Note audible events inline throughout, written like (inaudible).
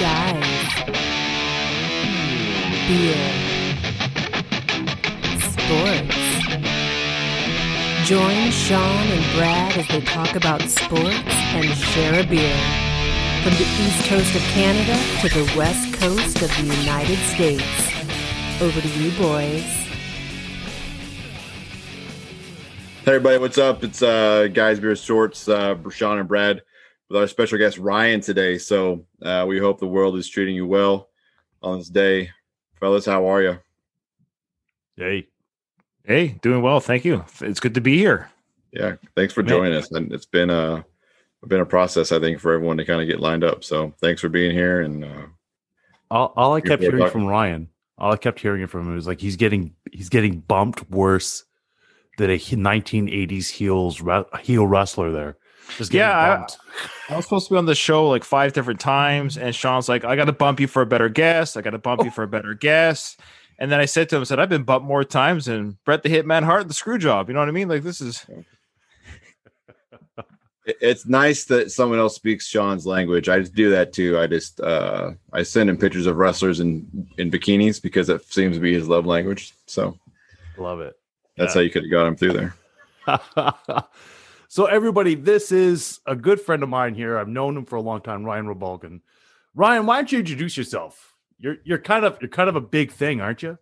Guys. Beer. Sports. Join Sean and Brad as they talk about sports and share a beer. From the east coast of Canada to the west coast of the United States. Over to you, boys. Hey everybody, what's up? It's uh Guys Beer Sports, uh Sean and Brad with our special guest Ryan today. So uh we hope the world is treating you well on this day. Fellas, how are you? Hey. Hey, doing well. Thank you. It's good to be here. Yeah, thanks for Man. joining us. And it's been a been a process, I think, for everyone to kind of get lined up. So thanks for being here and uh All, all I kept hearing talking- from Ryan, all I kept hearing from him was like he's getting he's getting bumped worse than a 1980s heels heel wrestler there. Just getting Yeah, I- bumped. I was supposed to be on the show like five different times, and Sean's like, "I got to bump you for a better guest. I got to bump you for a better guest." And then I said to him, I "said I've been bumped more times than Brett the Hitman Hart, the screw job. You know what I mean? Like this is." (laughs) It's nice that someone else speaks Sean's language. I just do that too. I just uh I send him pictures of wrestlers in in bikinis because it seems to be his love language. So Love it. that's Yeah. how you could have got him through there. (laughs) so everybody, this is a good friend of mine here. I've known him for a long time, Ryan Rebalkin. Ryan, why don't you introduce yourself? You're you're kind of you're kind of a big thing, aren't you?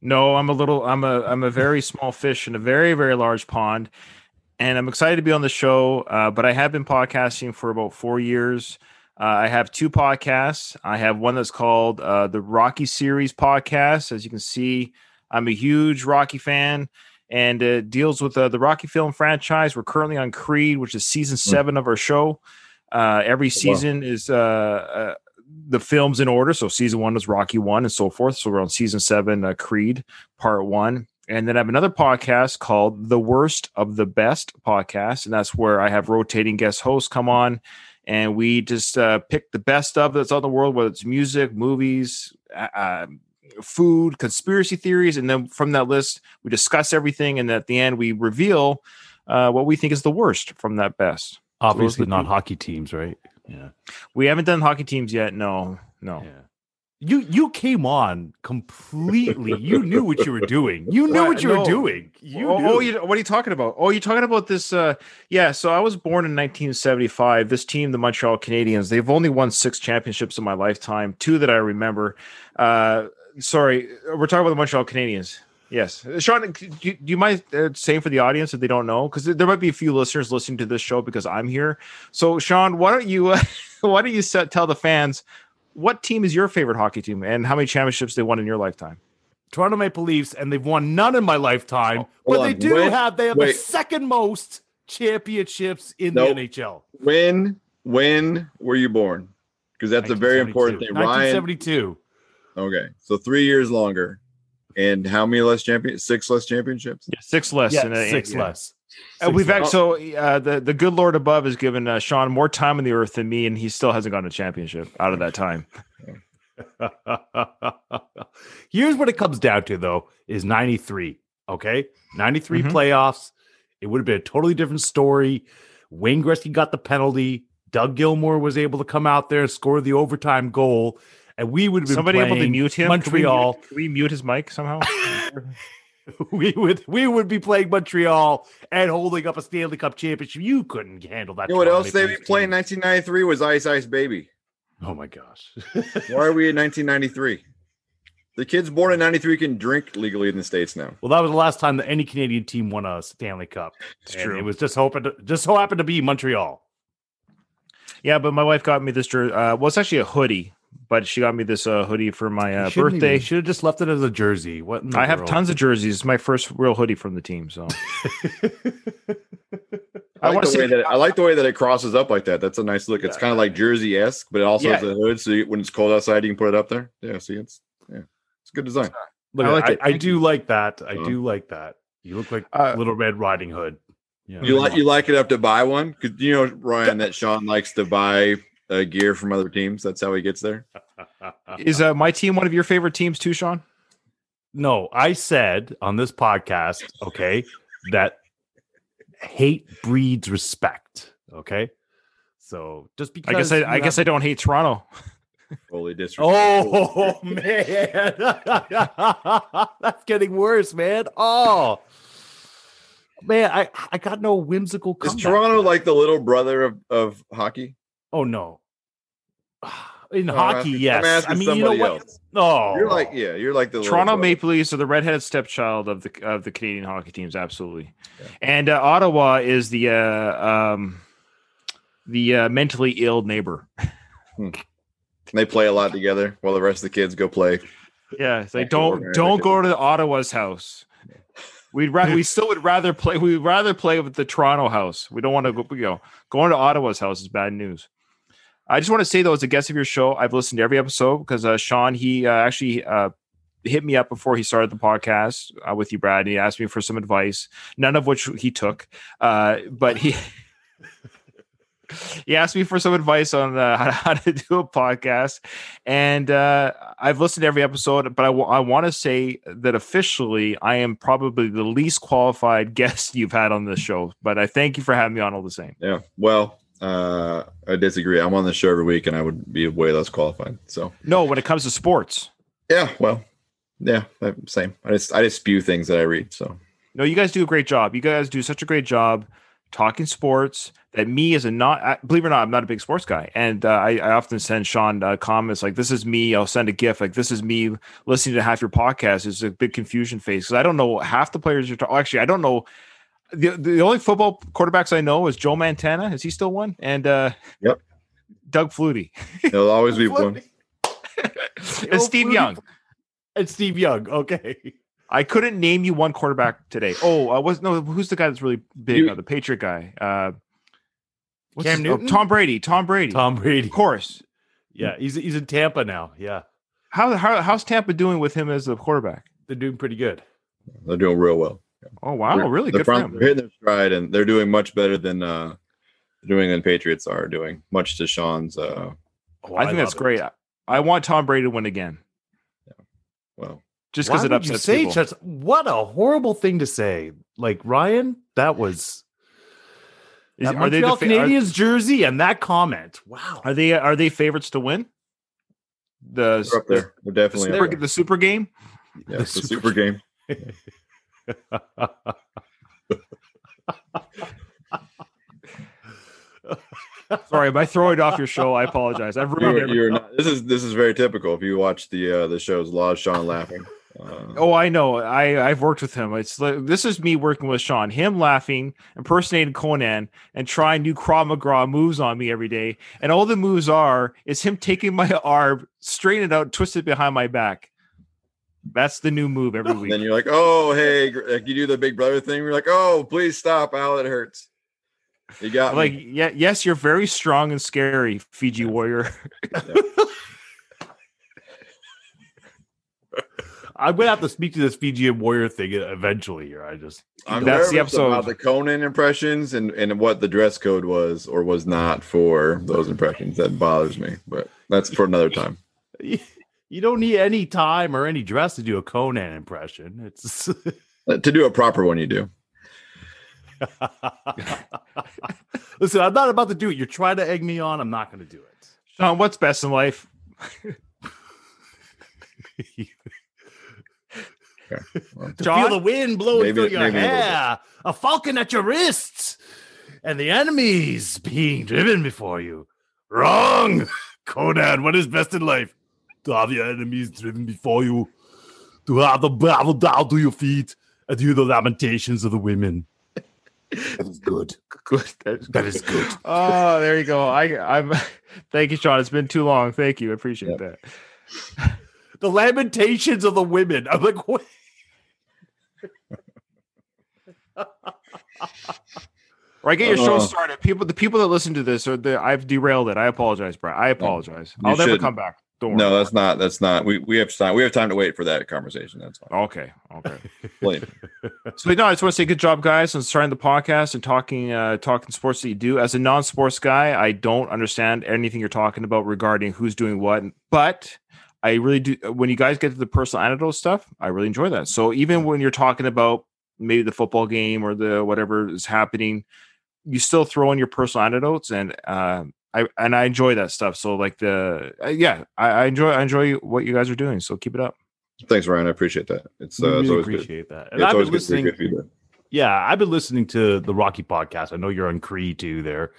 no. I'm a little. I'm a. I'm a very small fish in a very very large pond, and I'm excited to be on the show. Uh, but I have been podcasting for about four years. Uh, I have two podcasts. I have one that's called uh, the Rocky Series podcast. As you can see, I'm a huge Rocky fan, and it deals with uh, the Rocky film franchise. We're currently on Creed, which is season seven of our show. Uh, every season is uh, uh, the films in order. So season one was Rocky one and so forth. So we're on season seven, uh, Creed part one. And then I have another podcast called The Worst of the Best podcast. And that's where I have rotating guest hosts come on and we just uh, pick the best of that's out in the world, whether it's music, movies, uh, uh, food, conspiracy theories. And then from that list, we discuss everything. And at the end, we reveal uh, what we think is the worst from that best. Obviously, the not two- hockey teams, right? Yeah. We haven't done hockey teams yet. No, no. Yeah. You you came on completely. you knew what you were doing. You knew What? what you were doing. You oh, oh, you, what are you talking about? Oh, you're talking about this. Uh, yeah. So I was born in 1975. This team, the Montreal Canadiens, they've only won six championships in my lifetime. Two that I remember. Uh, sorry, we're talking about the Montreal Canadiens. Yes, Sean, do you, do you mind uh, saying for the audience if they don't know? Because there might be a few listeners listening to this show because I'm here. So, Sean, why don't you uh, (laughs) why don't you set, tell the fans what team is your favorite hockey team and how many championships they won in your lifetime? Toronto Maple Leafs, and they've won none in my lifetime. Oh, but hold they do When- have they have the second most championships in Nope. the NHL. When when were you born? Because that's a very important thing. Ryan 1972. Okay, so three years longer, and how many less champion? Six less championships. Yeah, six less. Yeah, and, six yeah. less. Uh, Six we've less. actually uh, the the good Lord above has given uh, Sean more time on the earth than me, and he still hasn't gotten a championship out of that time. (laughs) Here's what it comes down to, though, is 93. Okay. 93 Mhm. playoffs. It would have been a totally different story. Wayne Gretzky got the penalty. Doug Gilmour was able to come out there and score the overtime goal. And we would have been Somebody able to playing mute him? Montreal. Can we, mute, can we mute his mic somehow? (laughs) we would we would be playing Montreal and holding up a Stanley Cup championship. You couldn't handle that. You know what else they Maple Leafs played in 1993 was Ice Ice Baby. Oh my gosh. (laughs) Why are we in 1993? The kids born in 93 can drink legally in the states now. Well, that was the last time that any Canadian team won a Stanley Cup. It's And true. It was just hoping to, just so happened to be Montreal. yeah, but my wife got me this. jer- Uh, well, it's actually a hoodie, but she got me this uh, hoodie for my uh, birthday. should have just left it as a jersey. What? in the I have tons of jerseys. It's my first real hoodie from the team. So I, (laughs) I like the say- way that I like the way that it crosses up like that. That's a nice look. It's kind of like Jersey esque, but it also Yeah. has a hood, so you, when it's cold outside, you can put it up there. Yeah, see, it's yeah, it's a good design. Look, I I, like I. I do like that. I Uh-huh. do like that. You look like Uh, Little Red Riding Hood. Yeah. You like you like it up to buy one because you know Ryan that Sean likes to buy uh, gear from other teams. That's how he gets there. (laughs) is uh, my team one of your favorite teams too, Sean? no, I said on this podcast, okay, that hate breeds respect. Okay. So just I because guess I, you I guess I don't hate Toronto. Holy disrespectful. Oh (laughs) man, (laughs) that's getting worse, man. Oh man, I I got no whimsical. is. Toronto like the little brother of, of hockey? Oh no. (sighs) In No, hockey, asking- yes. I mean, you know what? else. No, You're like, yeah, you're like the Toronto. Maple Leafs are the redheaded stepchild of the of the Canadian hockey teams, absolutely. Yeah. And uh, Ottawa is the uh, um, the uh, mentally ill neighbor. They play a lot together while the rest of the kids go play. Yeah, it's like don't don't go to Ottawa's house. We'd rather we still would rather play. We'd rather play with the Toronto house. We don't want to go. You know, going to Ottawa's house is bad news. I just want to say though, as a guest of your show, I've listened to every episode because uh, Sean he uh, actually uh, hit me up before he started the podcast uh, with you, Brad. And he asked me for some advice, none of which he took, uh, but he. (laughs) He asked me for some advice on uh, (laughs) how, how to do a podcast, and uh, I've listened to every episode. But I want to say that officially, I am probably the least qualified (laughs) guest you've had on this show. But I thank you for having me on all the same. Yeah. Well, uh, I disagree. I'm on the show every week, and I would be way less qualified. So No, when it comes to sports, yeah. Well, yeah, same. I just I just spew things that I read. So no, you guys do a great job. You guys do such a great job talking sports that me as a not I- believe it or not i'm not a big sports guy and uh, I, I often send sean uh, comments like this is me i'll send a gif like this is me listening to half your podcast is a big confusion phase because i don't know half the players you're talking actually i don't know the, the only football quarterbacks i know is joe montana is he still one and uh Yep. doug flutie there'll always be (laughs) one. (laughs) and steve young and Steve Young. Okay, i couldn't name you one quarterback today oh uh, was no who's the guy that's really big You- uh, the patriot guy uh Cam his- oh, Newton? tom brady tom brady Tom Brady. of course Yeah, he's he's in Tampa now. Yeah, How, how how's Tampa doing with him as a quarterback? they're doing pretty good. They're doing real well. Oh wow, They're- really the good for front, him. They're hitting their stride, and they're doing much better than uh, the New England Patriots are doing. Much to Sean's. Uh, Oh, I think that's it. great. I want Tom Brady to win again, well, just because it would you upsets say people. such? What a horrible thing to say. Like Ryan, that was Is- that are they the fa- are- jersey and that comment. Wow. Are, they are they favorites to win? The they're up there. They're the, definitely super, up there. the super game. Yeah, it's a super game. (laughs) Sorry, by throwing off your show, I apologize. I've ruined you're not, this is this is very typical. If you watch the uh, the shows, of Sean laughing. Uh, Oh, I know. I I've worked with him. It's like this is me working with Sean. Him laughing, impersonating Conan, and trying new Krav Maga moves on me every day. And all the moves are is him taking my (laughs) arm, straighten it out, twist it behind my back. That's the new move every (laughs) and week. then you're like, oh hey, like you do the Big Brother thing. You're like, oh please stop, Al, it hurts. You got I'm me. like, yeah, yes, you're very strong and scary, Fiji warrior. I'm gonna have to speak to this Fijian warrior thing eventually. Here, I just I'm That's the episode. about the Conan impressions and and what the dress code was or was not for those impressions. That bothers me, but that's for another time. (laughs) you don't need any time or any dress to do a Conan impression. It's (laughs) Uh, To do a proper one, you do. (laughs) listen. I'm not about to do it. You're trying to egg me on. I'm not going to do it. Sean, what's best in life? Well, (laughs) to John? feel the wind blowing Maybe- through your maybe a hair, a falcon at your wrists, and the enemies being driven before you. Wrong, Conan. What is best in life? To have your enemies driven before you, to have the battle down to your feet, and hear the lamentations of the women. That is good. (laughs) Good. That's That is good. (laughs) Oh, there you go. I I'm (laughs) thank you, Sean. It's been too long. Thank you. I appreciate Yep. that. The lamentations of the women. I'm like, what? Or I get your show Uh. started. People, the people that listen to this, or the I've derailed it. I apologize, Brad. I apologize. I'll never shouldn't. come back. Don't. No, that's not. That's not. We we have time. We have time to wait for that conversation. That's fine. okay. Okay. (laughs) Blame. So no, I just want to say good job, guys, on starting the podcast and talking uh talking sports that you do. As a non-sports guy, I don't understand anything you're talking about regarding who's doing what, but I really do when you guys get to the personal anecdote stuff, I really enjoy that. So even when you're talking about maybe the football game or the whatever is happening, you still throw in your personal anecdotes and uh, I I and I enjoy that stuff. So like the uh, yeah, I, I enjoy I enjoy what you guys are doing. So keep it up. Thanks, Ryan. I appreciate that. It's, We uh, it's really always good. appreciate that. And Yeah, I've been good to hear listening. Yeah, I've been listening to the Rocky podcast. I know you're on Creed too there.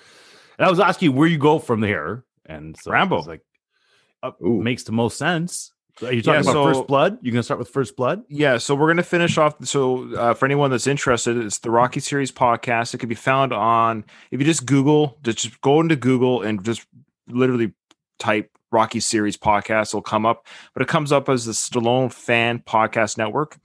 And I was asking where you go from there. And so Rambo. like uh, makes the most sense. Are you Yeah, talking about so- First Blood? You're gonna start with First Blood? Yeah, so we're gonna finish off. So uh, for anyone that's interested, it's the Rocky Series podcast. It can be found on if you just Google, just go into Google and just literally type Rocky Series podcast. It'll come up, but it comes up as the Stallone Fan Podcast Network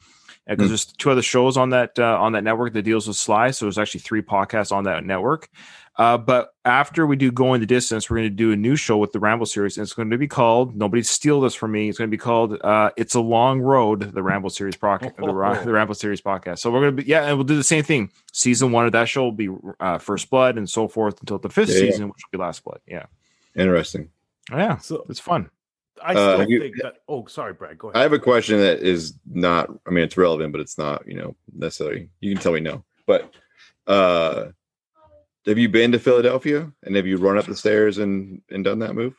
because Hmm. there's two other shows on that uh, on that network that deals with Sly. So there's actually three podcasts on that network. Uh, but after we do Going the Distance, we're going to do a new show with the Rambo series. And it's going to be called, nobody steal this from me. It's going to be called uh, It's a Long Road, the Ramble series podcast, (laughs) the, Ra- the Rambo series podcast. So we're going to be, yeah, and we'll do the same thing. Season one of that show will be uh, First Blood and so forth until the fifth Yeah, yeah. season, which will be Last Blood. Yeah. Interesting. Yeah. So It's fun. I Uh, still have you- think that oh sorry, Brad. Go ahead. I have a question that is not, I mean, it's relevant, but it's not, you know, necessarily. You can tell me no. But uh have you been to Philadelphia and have you run up the stairs and and done that move?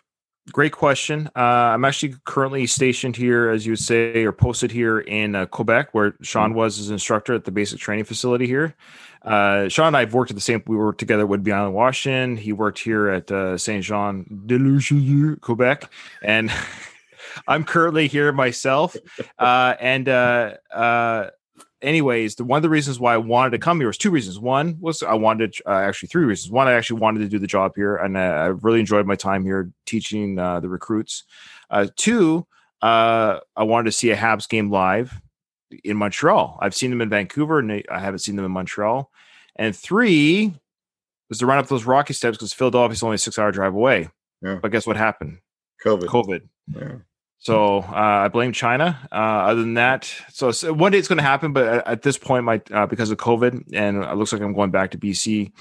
Great question. Uh, I'm actually currently stationed here, as you would say, or posted here in uh, Quebec, where Sean was his instructor at the basic training facility here. Uh, Sean and I have worked at the same. We worked together at Whidbey Island, Washington. He worked here at uh, Saint Jean de Richelieu, Quebec, and (laughs) I'm currently here myself. Uh, and uh, uh, anyways, the one of the reasons why I wanted to come here was two reasons. One was I wanted uh, actually three reasons. One, I actually wanted to do the job here, and uh, I really enjoyed my time here teaching uh, the recruits. Uh, two, uh, I wanted to see a Habs game live in Montreal. I've seen them in Vancouver, and I haven't seen them in Montreal. And three was to run up those rocky steps because Philadelphia's only a six-hour drive away. Yeah. But guess what happened? COVID. COVID. Yeah. So uh, I blame China. Uh, other than that, so, so one day it's going to happen, but at, at this point, my uh, because of COVID, and it looks like I'm going back to BC.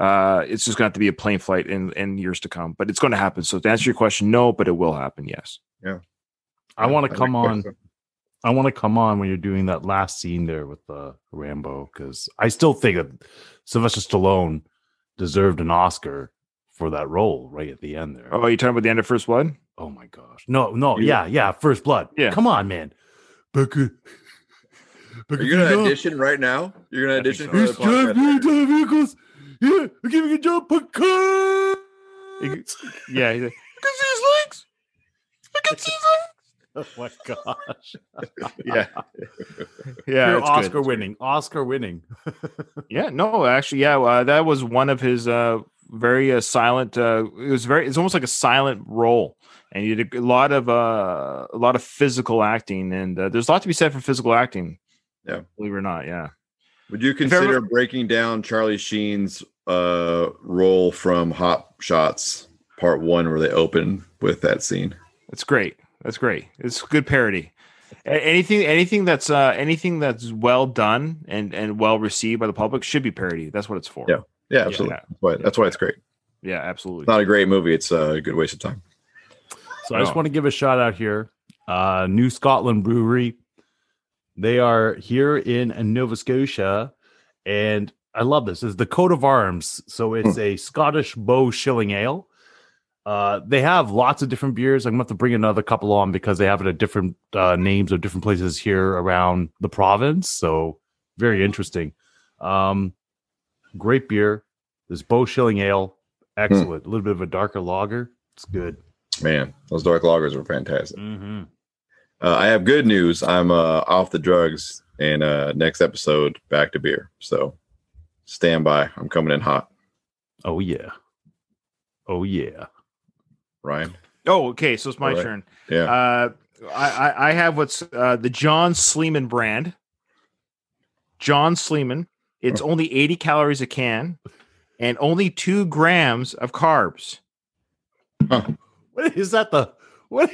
Uh, it's just going to have to be a plane flight in in years to come, but it's going to happen. So to answer your question, no, but it will happen. Yes. Yeah. I want to come on. so. I want to come on when you're doing that last scene there with the Rambo because I still think that Sylvester Stallone deserved an Oscar for that role right at the end there. Oh, you talking about the end of First Blood? Oh my gosh. No, no, yeah, yeah. First blood. Yeah. Come on, man. Becca. Are you gonna audition right now? You're gonna I think audition so. for the He's driving podcast? two vehicles. Yeah, I'm giving a job. Becca. Yeah. he's like, Oh my gosh. (laughs) yeah. (laughs) Yeah. You're Oscar good. winning. Oscar winning. (laughs) Yeah, no, actually, yeah, uh, that was one of his uh, very uh, silent. Uh, it was very. It's almost like a silent role, and you did a lot of uh, a lot of physical acting, and uh, there's a lot to be said for physical acting. Yeah. believe it or not, yeah. Would you ever- consider breaking down Charlie Sheen's uh role from Hot Shots Part One, where they open with that scene? That's great. That's great. It's good parody. Anything, anything that's uh, anything that's well done and and well received by the public should be parody. That's what it's for. Yeah. Yeah, absolutely. Yeah. That's, why, that's why it's great. yeah, absolutely. It's not a great movie. It's a good waste of time. So I just want to give a shout out here. Uh, New Scotland Brewery. They are here in Nova Scotia, and I love this. It's the coat of arms. So it's a Scottish Bow Shilling Ale. Uh, they have lots of different beers. I'm gonna have to bring another couple on because they have it at different uh, names of different places here around the province. So very interesting. Um, great beer. This Bow Shilling Ale, excellent. A little bit of a darker lager. It's good. Man, those dark lagers were fantastic. Mm-hmm. Uh, I have good news. I'm uh, off the drugs, and uh, next episode back to beer. So stand by. I'm coming in hot. Oh yeah. Oh yeah. Ryan. Oh, okay. So it's my All right. turn. Yeah. Uh, I, I I have what's uh, the John Sleeman brand. John Sleeman. It's only 80 calories a can and only two grams of carbs. What is that? The what?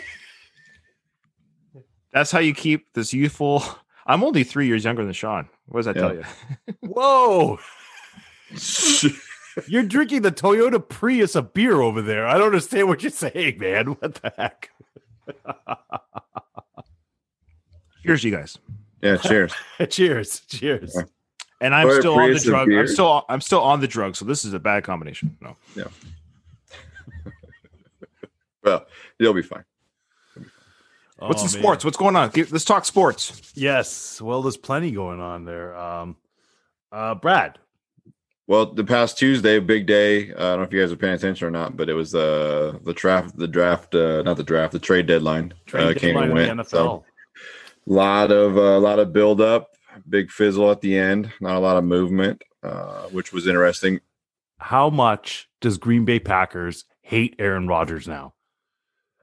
That's how you keep this youthful. I'm only three years younger than Sean. What does that Yeah. tell (laughs) you? Whoa! (laughs) You're drinking the Toyota Prius of beer over there. I don't understand what you're saying, man. What the heck? (laughs) cheers, you guys. yeah. Cheers. cheers, cheers. And I'm Toyota still on the drug. I'm still I'm still on the drug. So this is a bad combination. No. Well, you'll be fine. What's Oh, in man. sports? What's going on? Let's talk sports. Yes. Well, there's plenty going on there. Um, uh, Brad. Well, the past Tuesday, big day. Uh, I don't know if you guys are paying attention or not, but it was uh, the draft, the draft, uh, not the draft, the trade deadline Trade uh, came deadline and went. the NFL. So, lot of a lot of build up, big fizzle at the end, not a lot of movement, uh, which was interesting. How much does Green Bay Packers hate Aaron Rodgers now?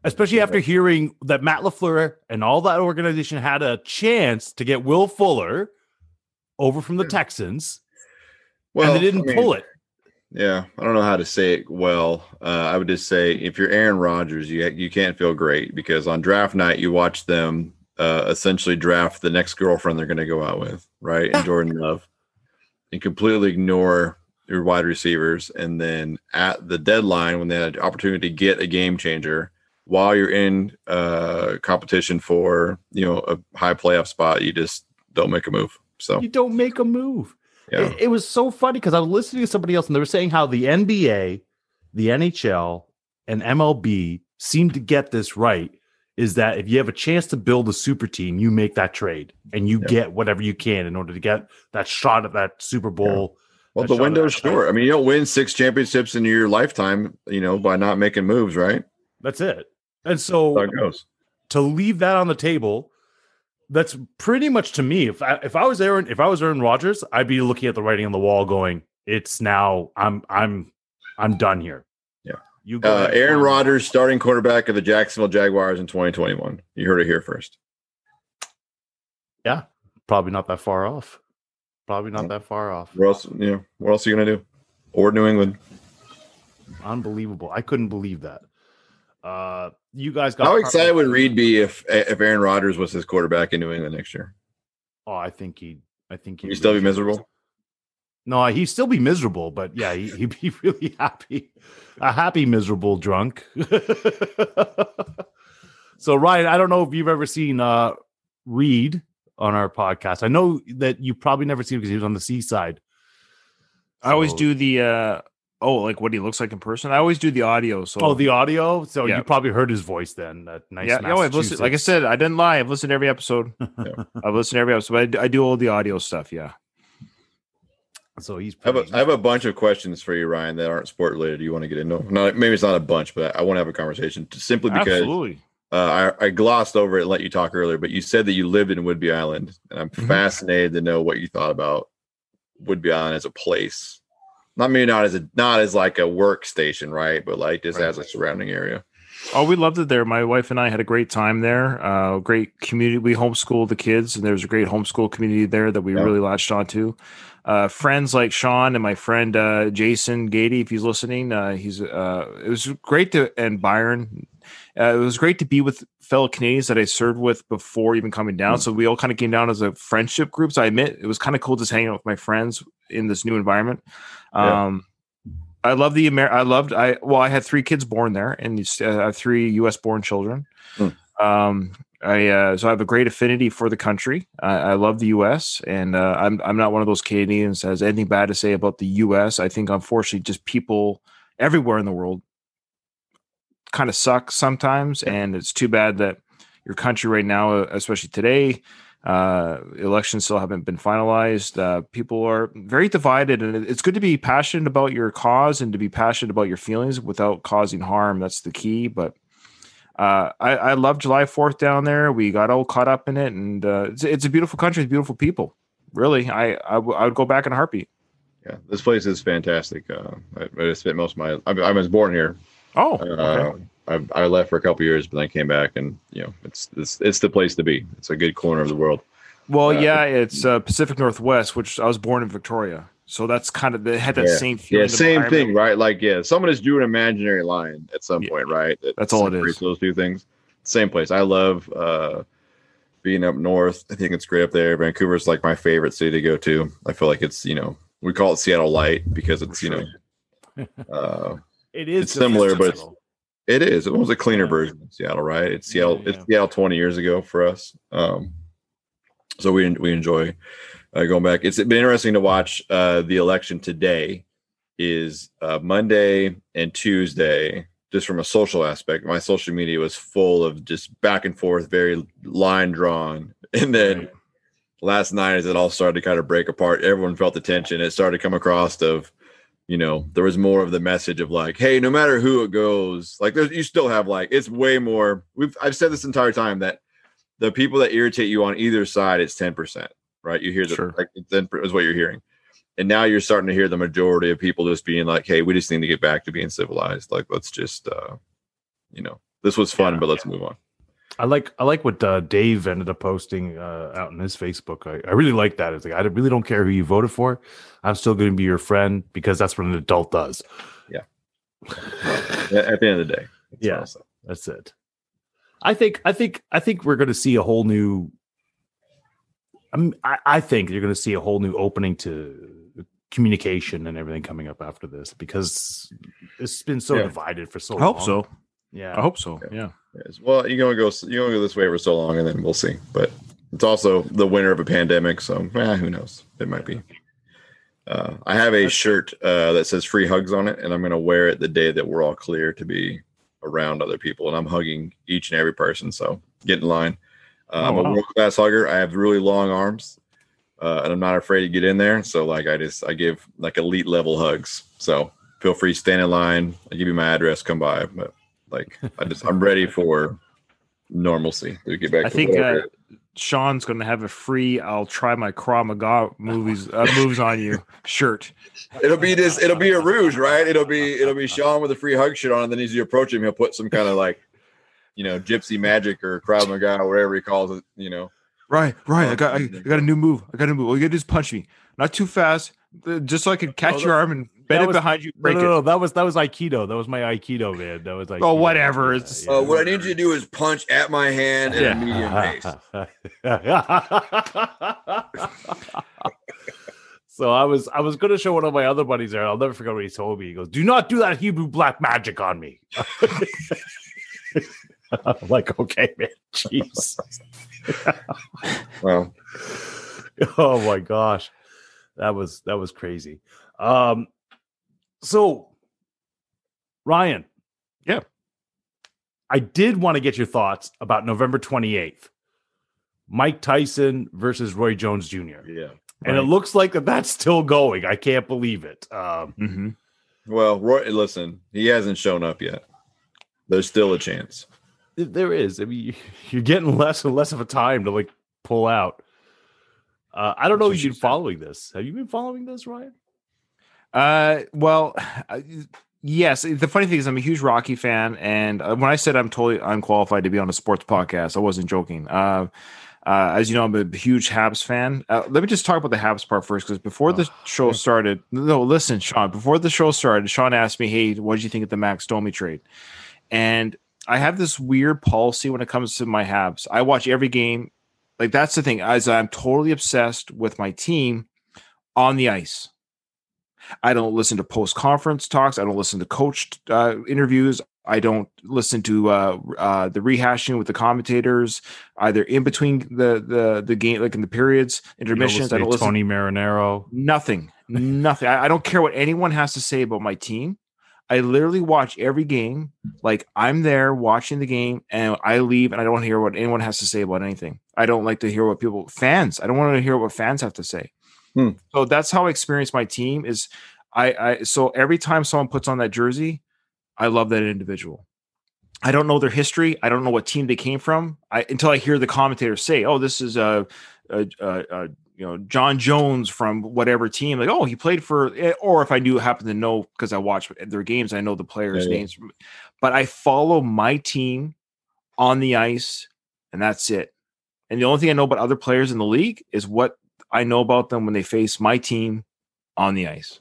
Especially after hearing that Matt LaFleur and all that organization had a chance to get Will Fuller over from the Texans, and they didn't I mean, pull it. Yeah, I don't know how to say it well. Uh, I would just say if you're Aaron Rodgers, you you can't feel great because on draft night you watch them uh, essentially draft the next girlfriend they're going to go out with, right? And (laughs) Jordan Love, and completely ignore your wide receivers, and then at the deadline when they had an opportunity to get a game changer while you're in uh, competition for you know a high playoff spot, you just don't make a move. So You don't make a move. yeah, It, it was so funny because I was listening to somebody else and they were saying how the NBA, the NHL, and MLB seem to get this right. Is that if you have a chance to build a super team, you make that trade and you Yeah. get whatever you can in order to get that shot at that Super Bowl. Well, the window's short. I mean, you don't win six championships in your lifetime, you know, by not making moves, right? That's it. And That's how so it goes. to leave that on the table, that's pretty much to me. If I, if I was Aaron, if I was Aaron Rodgers, I'd be looking at the writing on the wall, going, "It's now. I'm I'm I'm done here." Yeah. You go Uh, Aaron Rodgers, starting quarterback of the Jacksonville Jaguars in 2021. You heard it here first. Yeah, probably not that far off. Probably not that far off. Where else? You know, what else are you gonna do? Or New England? Unbelievable. I couldn't believe that. Uh, you guys got How excited would Reed be if if Aaron Rodgers was his quarterback in New England next year? Oh, I think he. I think Would he'd still be miserable? No, he'd still be miserable, but yeah, he, he'd be (laughs) really happy. A happy, miserable drunk. (laughs) so, Ryan, I don't know if you've ever seen uh Reed on our podcast. I know that you probably never seen him because he was on the seaside. I always do the uh oh, like what he looks like in person. I always do the audio. So Oh, the audio. So Yeah. you probably heard his voice then. That nice. yeah, no, I've listened. Like I said, I didn't lie. I've listened to every episode. (laughs) I've listened to every episode. But I, d- I do all the audio stuff. Yeah. so he's. I have, a, have a bunch of questions for you, Ryan, that aren't sport related. Do you want to get into? No, maybe it's not a bunch, but I, I want to have a conversation simply because Absolutely. uh, I, I glossed over it and let you talk earlier. But you said that you lived in Whidbey Island, and I'm Mhm. fascinated to know what you thought about Whidbey Island as a place. Not maybe not as a not as like a workstation, right? But like just Right. as a surrounding area. Oh, we loved it there. My wife and I had a great time there. Uh, great community. We homeschooled the kids, and there's a great homeschool community there that we Yeah. really latched onto. Uh, friends like Sean and my friend uh, Jason Gady, if he's listening, uh, he's. Uh, it was great to and Byron. Uh, it was great to be with fellow Canadians that I served with before even coming down. Mm. So we all kind of came down as a friendship group. So I admit it was kind of cool just hanging out with my friends in this new environment. Yeah. Um, I love the Amer. I loved. I well, I had three kids born there, and uh, I have three U.S. born children. Hmm. Um, I uh, so I have a great affinity for the country. I, I love the U.S. and uh, I'm I'm not one of those Canadians that has anything bad to say about the U.S. I think unfortunately, just people everywhere in the world kind of sucks sometimes, and it's too bad that your country right now, uh, especially today, uh, elections still haven't been finalized. Uh, people are very divided, and it's good to be passionate about your cause and to be passionate about your feelings without causing harm. That's the key. But uh, I, I love July Fourth down there. We got all caught up in it, and uh, it's, it's a beautiful country, beautiful people. Really, I I, w- I would go back in a heartbeat. Yeah, this place is fantastic. Uh, I, I spent most of my. I, I was born here. Oh, Uh, okay. I, I left for a couple years, but then came back, and you know, it's it's it's the place to be. It's a good corner of the world. well, uh, yeah, it's uh, Pacific Northwest, which I was born in Victoria, so that's kind of they had that Yeah. same feeling. Yeah, same thing, right? Like, yeah, someone just drew an imaginary line at some Yeah. point, right? That That's all it is. Those two things, same place. I love uh, being up north. I think it's great up there. Vancouver's like my favorite city to go to. I feel like it's you know we call it Seattle Light because it's For you know (laughs) uh, It is it's similar, but it's- it is. It was a cleaner Yeah. version of Seattle, right? It's Seattle. Yeah, It's. Seattle twenty years ago for us. Um, so we we enjoy uh, going back. It's been interesting to watch uh, the election today. Is uh, Monday and Tuesday just from a social aspect, my social media was full of just back and forth, very line drawn. (laughs) And then Right. last night, as it all started to kind of break apart, everyone felt the tension. It started to come across of, you know, there was more of the message of like, hey, no matter who it goes, like there's you still have like it's way more. We've I've said this entire time that the people that irritate you on either side, it's ten percent, right? You hear the Sure. like ten is what you're hearing. And now you're starting to hear the majority of people just being like, "Hey, we just need to get back to being civilized. Like, let's just, uh, you know, this was fun, Yeah. but let's move on." I like I like what uh, Dave ended up posting uh, out in his Facebook. I, I really like that. It's like I really don't care who you voted for. I'm still going to be your friend because that's what an adult does. Yeah. (laughs) at the end of the day, that's Yeah. what That's it. I think I think I think we're going to see a whole new. I'm, I I think you're going to see a whole new opening to communication and everything coming up after this because it's been so Yeah. divided for so I hope long. so. Yeah. I hope so. Yeah. Yes. Well, you're gonna go, you're gonna go this way for so long, and then we'll see. But it's also the winter of a pandemic, so eh, who knows? It might be. Uh, I have a shirt uh, that says "free hugs" on it, and I'm gonna wear it the day that we're all clear to be around other people, and I'm hugging each and every person. So get in line. Uh, I'm Oh, a wow. world class hugger. I have really long arms, uh, and I'm not afraid to get in there. So like I just I give like elite level hugs. So feel free stand in line. I give you my address. Come by. But like I just I'm ready for normalcy to get back. I to think uh, Sean's going to have a free "I'll try my Krav Maga movies uh, (laughs) moves on you" shirt. it'll be this. It'll be a rouge, right? It'll be it'll be Sean with a free hug shirt on, and then as you approach him, he'll put some kind of like, you know, gypsy magic or Krav Maga, or whatever he calls it. You know, Right, right. I got, I, I got a new move. I got a new move. All you gotta do is punch me, not too fast, uh, just so I can catch Oh, your arm and bend that it was- behind you, No, break no, it. no, that was that was Aikido. That was my Aikido, man. That was like Oh, whatever. It's- uh, what I need you to do is punch at my hand at Yeah. a medium pace. (laughs) so I was I was gonna show one of my other buddies there. I'll never forget what he told me. He goes, "Do not do that Hebrew black magic on me." I'm (laughs) like, okay, man, jeez. Well, (laughs) oh my gosh that was that was crazy um so ryan Yeah. i did want to get your thoughts about november 28th mike tyson versus roy jones jr yeah. and it looks like that that's still going i can't believe it um hmm Well, Roy, listen, he hasn't shown up yet. There's still a chance. there is i mean (laughs) you're getting less and less of a time to like pull out uh, I don't know if you've been following this. Have you been following this, Ryan? Uh, well, yes. The funny thing is, I'm a huge Rocky fan, and uh, when I said I'm totally unqualified to be on a sports podcast, I wasn't joking. Uh, uh, as you know, I'm a huge Habs fan. Uh, let me just talk about the Habs part first, because before the show started, no, listen, Sean. Before the show started, Sean asked me, "Hey, what did you think of the Max Domi trade?" And I have this weird policy when it comes to my Habs. I watch every game. Like that's the thing, as I'm totally obsessed with my team on the ice. I don't listen to post conference talks. I don't listen to coach uh, interviews. I don't listen to uh, uh, the rehashing with the commentators either in between the the the game, like in the periods, You don't intermissions. I don't listen Tony Marinaro. nothing, (laughs) nothing. I, I don't care what anyone has to say about my team. I literally watch every game. Like I'm there watching the game, and I leave, and I don't hear what anyone has to say about anything. I don't like to hear what people fans. I don't want to hear what fans have to say. Hmm. So that's how I experience my team. Is I, I so every time someone puts on that jersey, I love that individual. I don't know their history. I don't know what team they came from. I until I hear the commentator say, "Oh, this is a, a, a, a you know John Jones from whatever team." Like, "Oh, he played for," eh, or if I do happen to know because I watch their games, I know the players' Yeah, yeah. names. But I follow my team on the ice, and that's it. And the only thing I know about other players in the league is what I know about them when they face my team on the ice.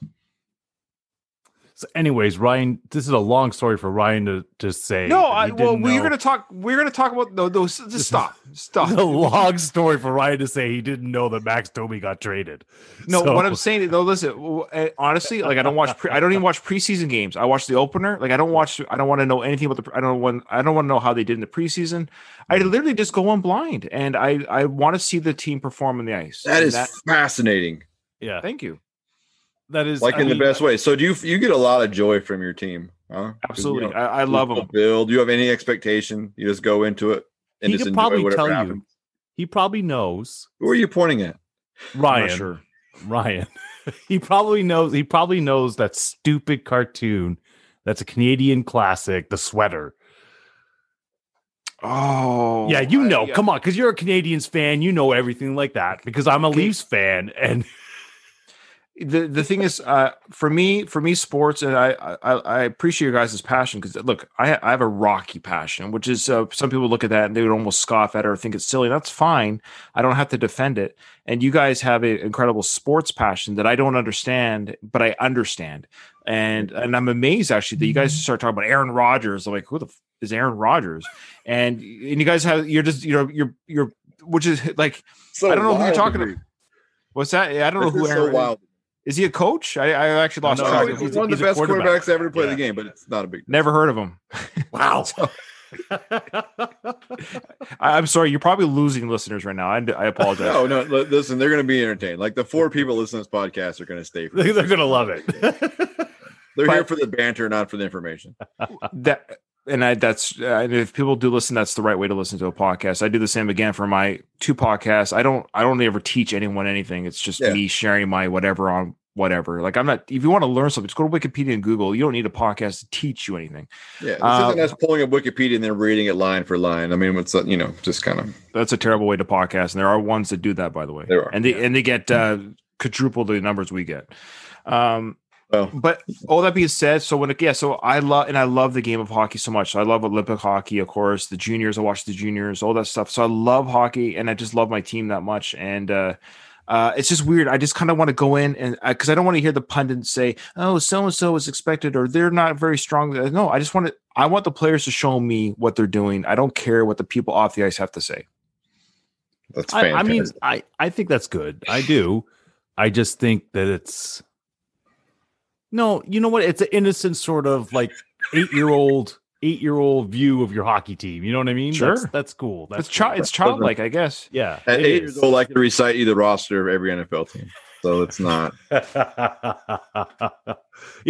So, anyways, Ryan, this is a long story for Ryan to, to say. No, I, he well, didn't we're gonna talk. We're gonna talk about no, those. Just (laughs) stop, stop. It's a long story for Ryan to say he didn't know that Max Domi got traded. No, So- what I'm saying though, listen. eh, Honestly, like I don't watch. Pre, I don't even watch preseason games. I watch the opener. Like I don't watch. I don't want to know anything about the. I don't want. I don't want to know how they did in the preseason. I Mm-hmm. literally just go on blind, and I I want to see the team perform on the ice. That And is fascinating. Yeah, thank you. That is Like I in the best way. So do you you get a lot of joy from your team Huh? Absolutely, You know, I, I love there's no. Build. Do you have any expectation? You just go into it and He just could enjoy probably tell happens. you. He probably knows Who are you pointing at? I'm not Ryan. sure. Ryan. (laughs) he probably knows. He probably knows that stupid cartoon. That's a Canadian classic, The Sweater. Oh, yeah, you I- know. yeah. Come on, because you're a Canadiens fan, you know everything like that. Because I'm a Okay. Leafs fan, and the the thing is uh for me for me sports and i i, I appreciate your guys' passion because look I, I have a rocky passion which is uh, some people look at that and they would almost scoff at it or think it's silly that's fine i don't have to defend it and you guys have an incredible sports passion that i don't understand but i understand and and i'm amazed actually that you guys start talking about aaron Rodgers. i'm like who the f- is aaron Rodgers? and and you guys have you're just you know you're you're which is like So I don't know who you're talking to about. what's that i don't know This who is aaron so wild. Is he a coach? I, I actually lost No, track. No, of he's, one of the best quarterback. quarterbacks to play Yeah. the game, but it's not a big. Never heard of him. (laughs) wow. (laughs) I, I'm sorry. You're probably losing listeners right now. I, I apologize. No, no. Listen, they're going to be entertained. Like the four people listening to this podcast are going to stay. For They're gonna love it. They're here for the banter, not for the information. That and I that's and if people do listen, that's the right way to listen to a podcast. I do the same again for my two podcasts. I don't I don't ever teach anyone anything. It's just Yeah. me sharing my whatever on whatever. Like I'm not. If you want to learn something, just go to Wikipedia and Google. You don't need a podcast to teach you anything. Yeah, this isn't us pulling up Wikipedia and then reading it line for line. I mean, it's uh, you know just kind of That's a terrible way to podcast, and there are ones that do that, by the way. There are, and they and they get uh, quadruple the numbers we get. Um, well. but all that being said, so when it, yeah, so I love and I love the game of hockey so much. So I love Olympic hockey, of course, the juniors. I watch the juniors, all that stuff. So I love hockey, and I just love my team that much. And uh, uh, it's just weird. I just kind of want to go in and because I don't want to hear the pundits say, "Oh, so and so is expected," or "They're not very strong." No, I just want to. I want the players to show me what they're doing. I don't care what the people off the ice have to say. That's I. I mean, I, I think that's good. I do. I just think that it's no, you know what? It's an innocent sort of like eight year old, eight year old view of your hockey team. You know what I mean? Sure. That's, that's cool. That's It's child. cool. It's childlike, I guess. yeah. At it eight is. years old, I can recite you the roster of every NFL team. So it's not. (laughs) yeah,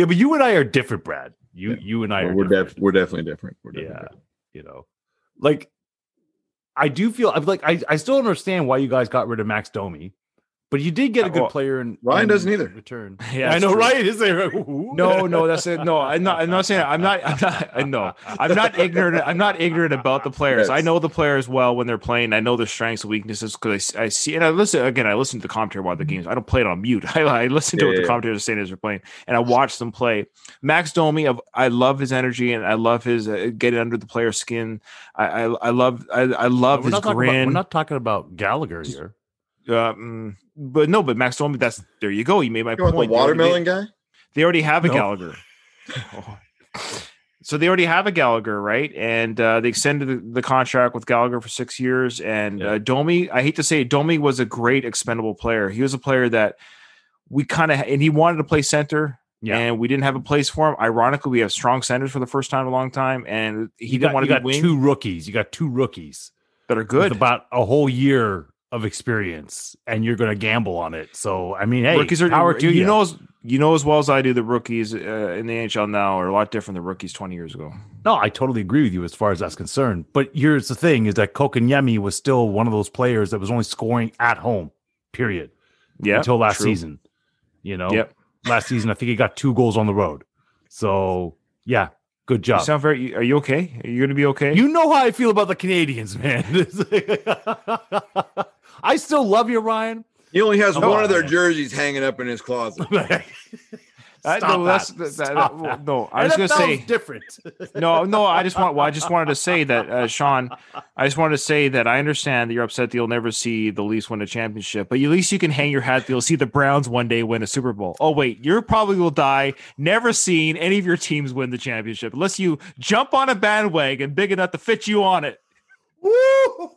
but you and I are different, Brad. You Yeah. you and I are we're different. def- we're definitely different. We're definitely yeah different. you know like i do feel i'm like I, I still understand why you guys got rid of max domi but you did get a Uh, good well, player in Ryan in doesn't either. return (laughs) Yeah, i know true. right is there (laughs) No, no, that's it. No, I'm not. I'm not saying. I'm not. I'm not. I know. I'm not ignorant. I'm not ignorant about the players. I know the players well when they're playing. I know their strengths and weaknesses because I, I see and I listen again. I listen to the commentary while the games. I don't play it on mute. (laughs) I, I listen to Yeah, what the yeah. commentators are saying as they're playing, and I watch them play. Max Domi, of I love his energy and I love his uh, getting under the player's skin. I I, I love I, I love we're his talking about, grin. we're not talking about gallagher here uh, mm, but no, but Max Domi. That's there you go. You made my You want the point. They already watermelon guy? they already have a No. Gallagher. (laughs) So they already have a Gallagher, right? And uh, they extended the, the contract with Gallagher for six years. And Yeah. uh, Domi, I hate to say, it, Domi was a great expendable player. He was a player that we kind of, and he wanted to play center. Yeah. And we didn't have a place for him. Ironically, we have strong centers for the first time in a long time, and he you didn't got, want you to be got wing two rookies you got two rookies that are with good. about a whole year of experience and you're gonna gamble on it so i mean hey rookies are power to you you know as you know as well as I do. The rookies uh, in the NHL now are a lot different than rookies twenty years ago. No, I totally agree with you as far as that's concerned. But here's the thing: is that Kotkaniemi was still one of those players that was only scoring at home, period, Yeah, until last true. season. You know, Yep. last season I think he got two goals on the road. So yeah, good You job. sound very. Are you okay? Are you going to be okay? You know how I feel about the Canadiens, man. (laughs) I still love you, Ryan. He only has Come one on, of their jerseys hanging up in his closet. (laughs) I- Stop no, that's that. that, that- Stop that- that. no. I was going to say different. (laughs) no, no. I just want. Well, I just wanted to say that, uh, Sean. I just wanted to say that I understand that you're upset that you'll never see the Leafs win a championship, but at least you can hang your hat that you'll see the Browns one day win a Super Bowl. Oh wait, you probably will die never seeing any of your teams win the championship unless you jump on a bandwagon big enough to fit you on it. Woo!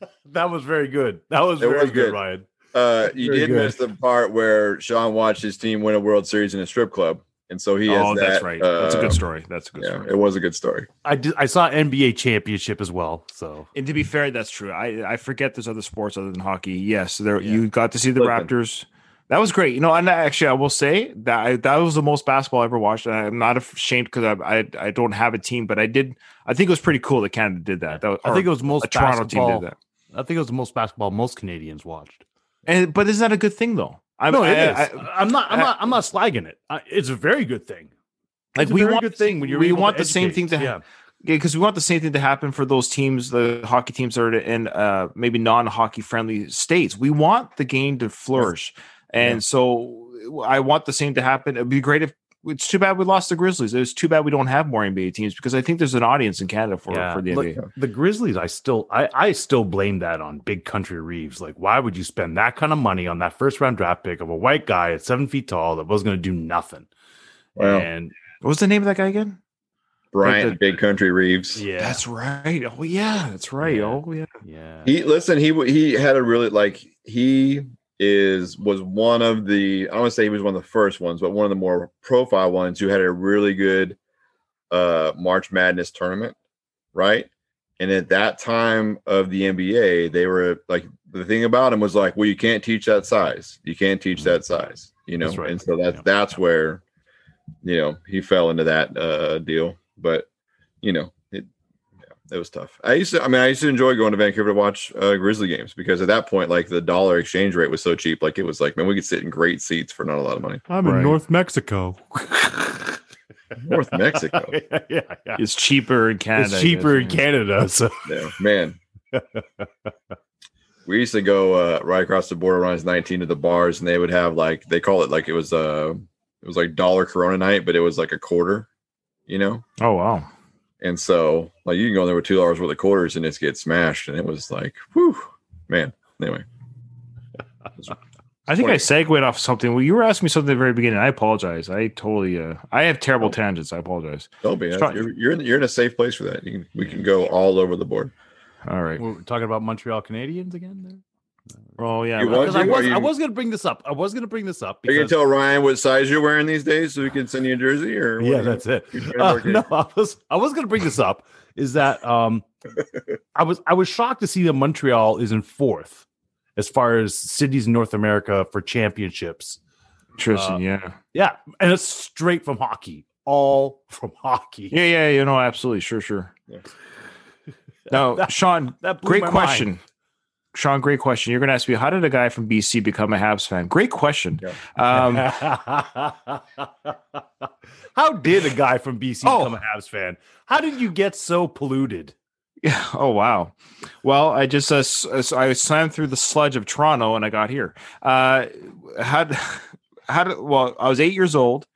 (laughs) That was very good. That was It very was good, good. Ryan. Uh, you Very did good. miss the part where Sean watched his team win a World Series in a strip club, and so he has oh, that's that, right. That's a uh, good story. That's a good Yeah, story. it was a good story. I did. I saw NBA championship as well. So And to be fair, that's true. I, I forget there's other sports other than hockey. Yes, there Yeah. you got to see the Listen. Raptors That was great. You know, and actually, I will say that I, that was the most basketball I ever watched. And I'm not ashamed because I, I I don't have a team, but I did. I think it was pretty cool that Canada did that. that was, I think it was most a Toronto team did that. I think it was the most basketball most Canadians watched. And but isn't that a good thing though? I'm, no, it I, is. Am not. I'm I- not. I'm not slagging it. I, it's a very good thing. like It's a we very want good thing when you're we want the same thing educate. to yeah. because we want the same thing to happen for those teams, the hockey teams that are in uh, maybe non-hockey friendly states. We want the game to flourish, and so I want the same to happen. It'd be great if it's too bad we lost the Grizzlies. It's too bad we don't have more NBA teams because I think there's an audience in Canada for Yeah, for the look, NBA. the Grizzlies, I still, I, I still blame that on Big Country Reeves. Like, why would you spend that kind of money on that first round draft pick of a white guy at seven feet tall that was going to do nothing? Wow. And What was the name of that guy again? Bryant, the- Big Country Reeves. yeah, That's right. Oh yeah, that's right. Yeah. Oh yeah. yeah, He listen. He he had a really like he is was one of the I don't want to say he was one of the first ones, but one of the more profile ones who had a really good uh March Madness tournament, right? And at that time of the NBA, they were like the thing about him was like, well, you can't teach that size. You can't teach that size, you know. Right. And so that's Yeah. that's where you know he fell into that uh deal. But you know, it it was tough. I used to, I mean, I used to enjoy going to Vancouver to watch uh, Grizzly games because at that point, like the dollar exchange rate was so cheap. Like it was like, man, we could sit in great seats for not a lot of money. I'm Right. in North Mexico. (laughs) North Mexico, (laughs) yeah, yeah, yeah. It's cheaper in Canada. It's cheaper in Canada. So (laughs) yeah, man. we used to go uh, right across the border when I was 19 to the bars, and they would have like they call it like it was uh it was like dollar Corona night, but it was like a quarter, you know. Oh wow. And so like you can go in there with two dollars worth of quarters and just get smashed, and it was like, whew, man. Anyway, I think I segued off something. Well, you were asking me something at the very beginning. I apologize. I totally. Uh, I have terrible tangents. I apologize. don't be. Try- You're you're in, you're in a safe place for that. You can, we can go all over the board. All right. we're talking about Montreal Canadians again. There? Oh yeah. You well, want- I was, you- I was going to bring this up. I was going to bring this up Are you because gonna tell Ryan what size you're wearing these days so we can send you a jersey? Or yeah, that's it. you trying to Uh, no, I was I was going to bring this up. Is that um, I was I was shocked to see that Montreal is in fourth as far as cities in North America for championships. Interesting. uh, yeah. Yeah, and it's straight from hockey, all from hockey. Yeah. Yeah. You know. Absolutely. Sure. Sure. Yeah. Now, (laughs) That- Sean. that Great question. mind. Sean, great question. You're going to ask me, how did a guy from BC become a Habs fan? Great question. Um, (laughs) How did a guy from BC Oh. become a Habs fan? How did you get so polluted? Yeah. Oh wow. Well, I just uh, uh, I slammed through the sludge of Toronto and I got here. Uh, had (laughs) had well, I was eight years old.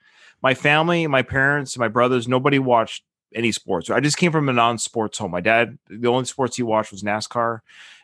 My family, my parents, my brothers, nobody watched any sports. I just came from a non-sports home. My dad, the only sports he watched was NASCAR,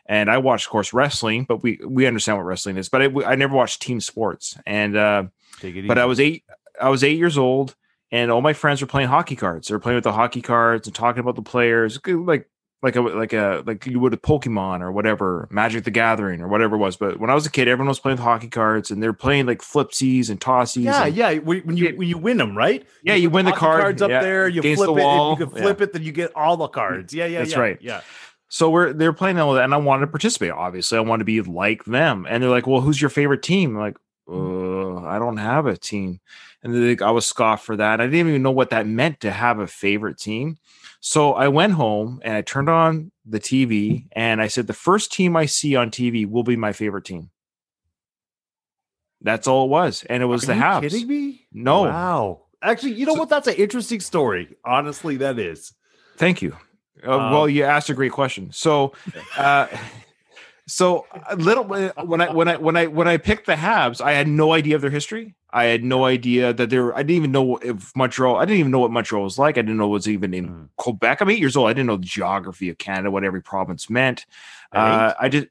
and I watched, of course, wrestling. But we we understand what wrestling is. But I, I never watched team sports, and uh, Take it but I was eight. I was eight years old, and all my friends were playing hockey cards. They were playing with the hockey cards and talking about the players, like like a like a like you would a Pokemon or whatever, Magic the Gathering or whatever it was. But when I was a kid, everyone was playing with hockey cards, and they're playing like flipsies and tossies. Yeah, and- yeah. When you when you win them, right? Yeah, you put win the card, cards up yeah, there. You against flip the it. wall, If you can yeah. flip it, then you get all the cards. Yeah, yeah, That's yeah, right. Yeah. So we're they're playing all that, and I wanted to participate. Obviously, I want to be like them. And they're like, "Well, who's your favorite team?" I'm like, uh, I don't have a team. And they I was scoffed for that. I didn't even know what that meant to have a favorite team. So I went home and I turned on the TV and I said, "The first team I see on TV will be my favorite team." That's all it was, and it was Are the you Habs. kidding me? No, Wow. Actually, you know So- what? That's an interesting story. Honestly, that is. Thank you. Uh, Um, well, you asked a great question. So, (laughs) uh, so a little when I when I when I when I picked the Habs, I had no idea of their history. I had no idea that they were. I didn't even know if Montreal. I didn't even know what Montreal was like. I didn't know it was even in Mm. Quebec. I'm eight years old. I didn't know the geography of Canada, what every province meant. Uh, I just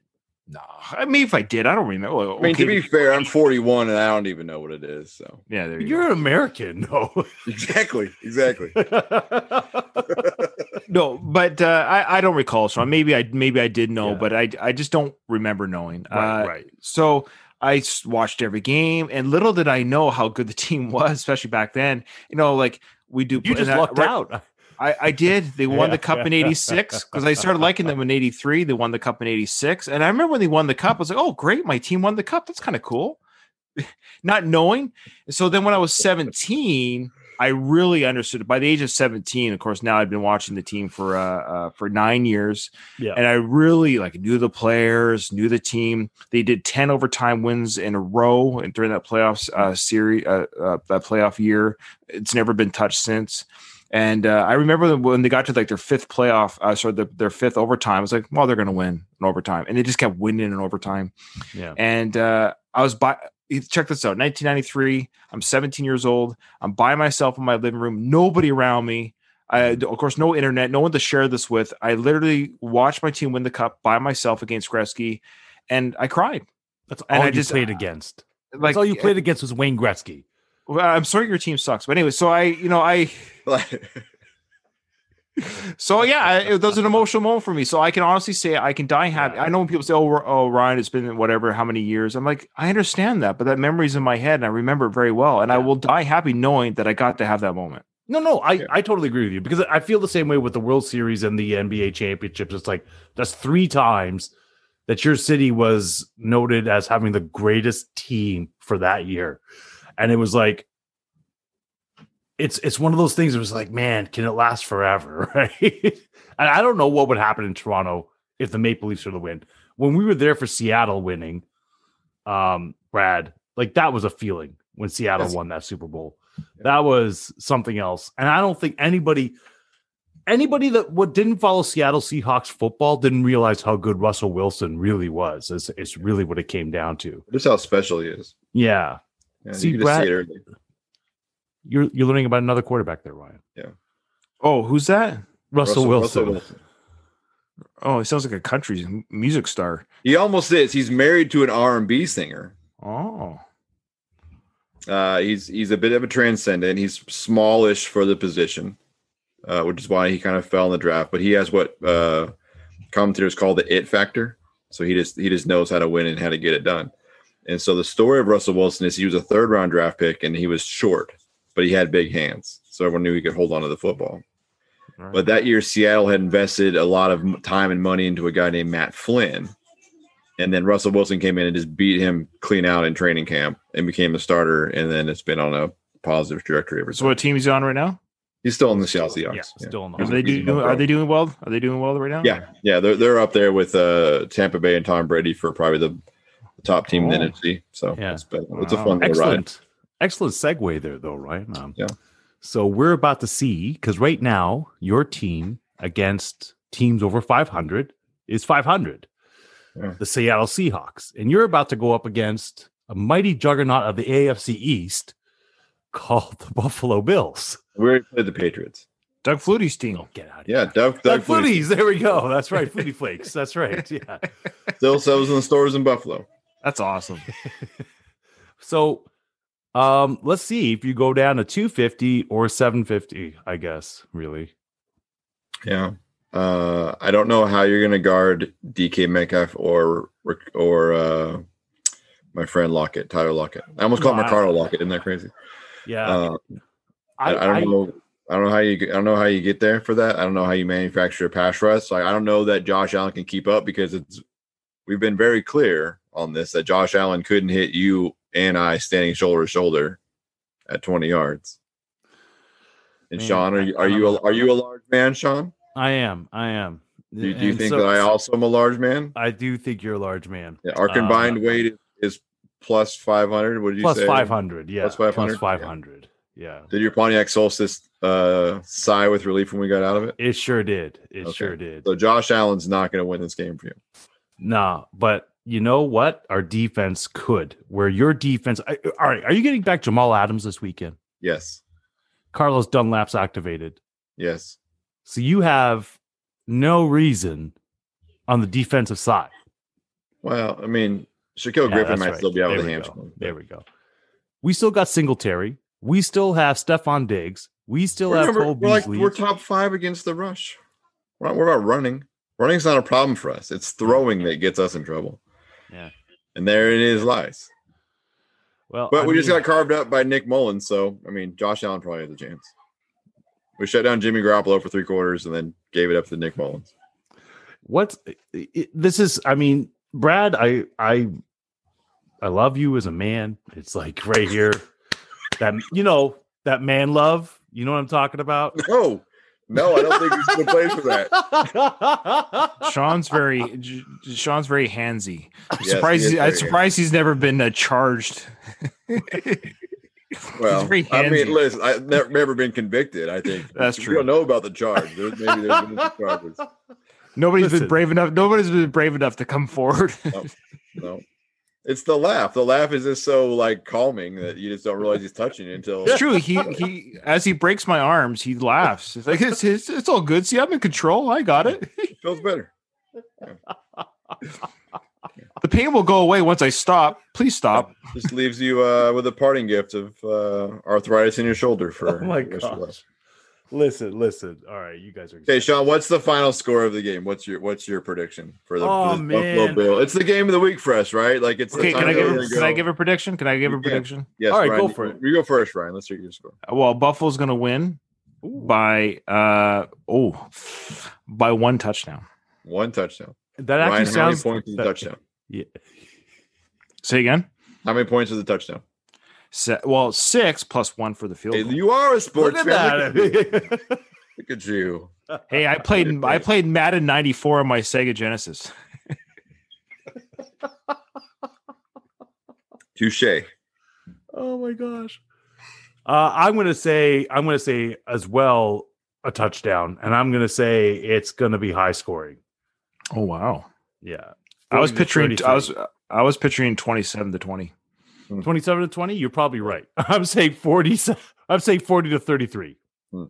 no. I mean, if I did, I don't remember. I mean, to be fair, I'm 41 and I don't even know what it is. So yeah, there you You're go. an American, no. (laughs) exactly, exactly. (laughs) No, but uh, I I don't recall. So maybe I maybe I did know, Yeah. but I I just don't remember knowing. right, Uh, right. So I watched every game, and little did I know how good the (laughs) team was, especially back then. You know, like we do. You just I- lucked right- out. I, I did. They (laughs) won Yeah. the cup in '86 because I started liking them in '83. They won the cup in '86, and I remember when they won the cup. I was like, "Oh, great! My team won the cup. That's kind of cool." (laughs) not knowing. So then when I was 17, I really understood it. By the age of 17, of course, now I've been watching the team for uh, uh for nine years. Yeah. And I really like knew the players, knew the team. They did 10 overtime wins in a row and during that playoffs uh series uh, uh that playoff year. It's never been touched since. And uh, I remember when they got to like their fifth playoff, uh, sorry, the, their fifth overtime. I was like, well, they're going to win in overtime, and they just kept winning in overtime. Yeah. And uh, I was by. Check this out. 1993. I'm 17 years old. I'm by myself in my living room. Nobody around me. I, of course, no internet. No one to share this with. I literally watched my team win the cup by myself against Gretzky, and I cried. That's all And I you just- played uh, against. Like That's all you played eh, against was Wayne Gretzky. Well, I'm sorry your team sucks, but anyway. So I, you know, I. (laughs) So yeah, I, it was an emotional moment for me. So I can honestly say I can die happy. I know when people say, "Oh, oh, Ryan, it's been whatever, how many years?" I'm like, I understand that, but that memory's in my head, and I remember it very well, and I will die happy knowing that I got to have that moment. No, no, I, Yeah. I totally agree with you because I feel the same way with the World Series and the NBA championships. It's like that's three times that your city was noted as having the greatest team for that year. And it was like it's it's one of those things that was like, man, can it last forever? (laughs) Right. and I don't know what would happen in Toronto if the Maple Leafs were to win. When we were there for Seattle winning, um, Brad, like that was a feeling when Seattle Yes. won that Super Bowl. That was something else. And I don't think anybody anybody that what didn't follow Seattle Seahawks football didn't realize how good Russell Wilson really was. It's, it's really what it came down to. Just how special he is. Yeah. Yeah, See, you can just Brad- see it. You're you're learning about another quarterback there, Ryan. Yeah. Oh, who's that? Russell, Wilson. Wilson. Oh, he sounds like a country music star. He almost is. He's married to an R and B singer. Oh, Uh, he's he's a bit of a transcendent. He's smallish for the position, uh, which is why he kind of fell in the draft. But he has what uh, commentators call the it factor. So he just he just knows how to win and how to get it done. And so the story of Russell Wilson is he was a third round draft pick and he was short, but he had big hands, so everyone knew he could hold on to the football. Right. But that year, Seattle had invested a lot of time and money into a guy named Matt Flynn. And then Russell Wilson came in and just beat him clean out in training camp and became a starter. And then it's been on a positive trajectory ever so since. what team is he on right now? He's still in the Seattle Seahawks. Yeah, Yeah, still in the Are they doing? Are they doing well? Are they doing well right now? yeah, yeah. They're, they're up there with uh, Tampa Bay and Tom Brady for probably the, the top team in the Oh. NFC. So Yeah. it's, been, it's a fun little ride. Excellent. Segue there, though, Ryan. Um, Yeah. So we're about to see because right now your team against teams over 500 is 500, Yeah. the Seattle Seahawks, and you're about to go up against a mighty juggernaut of the AFC East called the Buffalo Bills. We already played the Patriots. Doug Flutie's team. Oh, get out of Yeah, here. Doug, Doug Doug Flutie Footies. There we go. That's right. Flutie (laughs) Flakes. That's right. Yeah. still sells in the stores in Buffalo. That's awesome. (laughs) So um, let's see if you go down to 250 or 750, I guess, really. Yeah. Uh, I don't know how you're going to guard DK Metcalf or or uh, my friend Lockett, Tyler Lockett. I almost called No, Ricardo Lockett. Isn't that crazy? Yeah. Uh, I, I don't know. I don't know how you. I don't know how you get there for that. I don't know how you manufacture a pass rush. Like I don't know that Josh Allen can keep up because it's. We've been very clear on this that Josh Allen couldn't hit you and I standing shoulder to shoulder at 20 yards. And Man, Sean, are you are you a, are you a large man, Sean? I am. I am. Do, do you And think so- that I also am a large man? I do think you're a large man. Yeah, our Uh, combined weight is, is plus 500. What did you Plus say? 500. Yeah. Plus 500? Plus 500. Yeah. Did your Pontiac Solstice uh, sigh with relief when we got out of it? It sure did. It Okay. sure did. So Josh Allen's not going to win this game for you. Nah, but you know what? Our defense could. Where your defense. I, all right. Are you getting back Jamal Adams this weekend? Yes. Carlos Dunlap's activated. Yes. So you have no reason on the defensive side. Well, I mean, Shaquille Yeah, Griffin might right. still be out There with a hamstring. There we go. We still got Singletary. We still have Stefon Diggs. We still We're, have number- Cole we're like we're top five against the rush. We're, not, we're about running. Running's not a problem for us. It's throwing that gets us in trouble. Yeah. And there it is, lies. well, But I we just got carved up by Nick Mullens. So I mean, Josh Allen probably has a chance. We shut down Jimmy Garoppolo for three quarters and then gave it up to Nick Mullens. what's it, this is. I mean, Brad. I I I love you as a man. It's like right here. That you know that man love. You know what I'm talking about. No, no, I don't think he's in the place for that. (laughs) Sean's very J- Sean's very handsy. I'm Yes, surprised. he is I'm very surprised he's never been uh, charged. (laughs) Well, very I mean, listen, I've never, never been convicted. I think That's We true. don't know about the charge. There, maybe there's been some charges. Nobody's Listen. been brave enough. Nobody's been brave enough to come forward. No, it's the laugh. The laugh is just so like calming that you just don't realize he's touching it until. It's true. He he as he breaks my arms, he laughs. It's like it's it's, it's all good. See, I'm in control. I got it. It feels better. (laughs) The pain will go away once I stop. Please stop. Just leaves you uh, with a parting gift of uh, arthritis in your shoulder for. Oh my the rest your gosh. Listen, listen. All right, you guys are. Okay, Sean, what's the final score of the game? What's your what's your prediction for the, Oh, for this Buffalo. Bill? It's the game of the week for us, right? Like it's Okay, can I give a, can I give a prediction? Can I give You a can. prediction? Yes, All right, Ryan, go you- for it. You go first, Ryan. Let's hear your score. Well, Buffalo's going to win by uh oh by one touchdown. One touchdown. That actually Ryan, how many sounds. points is the touchdown? Yeah. Say again. How many points is the touchdown? Se- well, six plus one for the field Hey, goal. you are a Look sports at fan. Look at, you. that. (laughs) Look at you. Hey, I played I played Madden '94 on my Sega Genesis. Touche. oh my gosh. Uh, I'm gonna say I'm gonna say as well a touchdown, and I'm gonna say it's gonna be high scoring. Oh wow! Yeah, I was 40 picturing I was I was picturing 27 to 20. 27 to 20. You're probably right. (laughs) I'm saying 40. I'm saying 40 to 33. Hmm.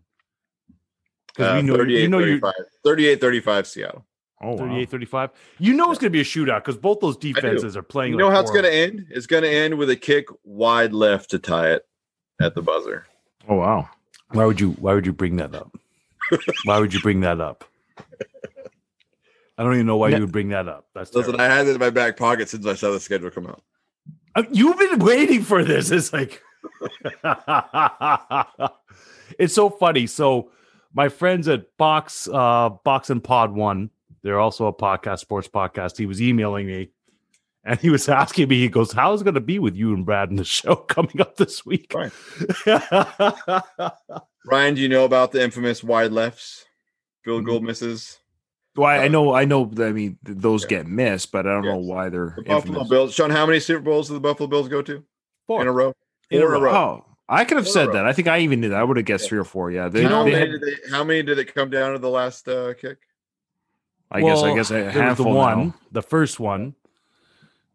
Because Uh, we know, 38, you know, you 35. 38 35 Seattle. Oh wow. 38 35. You know, it's going to be a shootout because both those defenses are playing. You know like how it's going to end? It's going to end with a kick wide left to tie it at the buzzer. Oh wow. Why would you? Why would you bring that up? (laughs) why would you bring that up? I don't even know why Ne- you would bring that up. That's Listen, terrible. I had it in my back pocket since I saw the schedule come out. Uh, You've been waiting for this. It's like (laughs) it's so funny. So my friends at Box uh Box and Pod One, they're also a podcast, sports podcast. He was emailing me and he was (laughs) asking me, he goes, How's it gonna be with you and Brad in the show (laughs) coming up this week? Fine. Ryan, do you know about the infamous wide lefts? Field goal misses. Well, I, I know I know I mean those Yeah. get missed, but I don't know why they're The Buffalo infamous. Bills. Sean, how many Super Bowls did the Buffalo Bills go to Four. in a row? In a Four row. Oh, I could have Four said that. I think I even knew that. I would have guessed Yeah. three or four. Yeah, they, how, they many had, did they, how many did it come down to the last uh, kick? I guess I guess a there was handful. the one, now. the first one.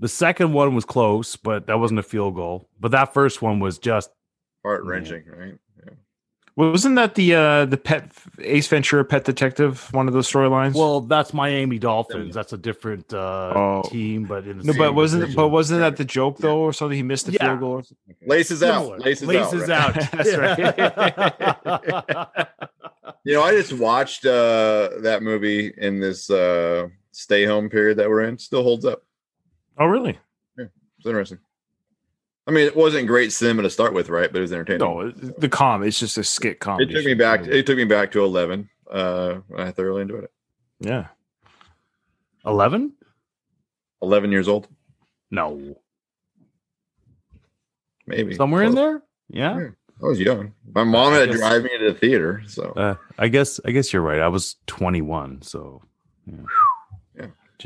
The second one was close, but that wasn't a field goal. But that first one was just Heart wrenching, right? Yeah. Wasn't that the uh the pet Ace Ventura Pet Detective one of those storylines? well, that's Miami Dolphins. That's a different uh, Oh. team, but in the no, but wasn't division. but wasn't that the joke though, or something? He missed the Yeah. field goal. Or something? Laces Similar. out. Laces, Laces out. out. (laughs) That's right. (laughs) You know, I just watched uh, that movie in this uh, stay home period that we're in. Still holds up. Oh, really? Yeah, It's interesting. I mean, it wasn't great cinema to start with, right? But it was entertaining. No, the com. It's just a skit it comedy. took me back. It took me back to eleven. Uh, I thoroughly enjoyed it. yeah. Eleven? Eleven years old, No, maybe somewhere in there. Yeah. Yeah. I was young. My mom had to drive me to the theater, so Uh, I guess. I guess you're right. I was 21, so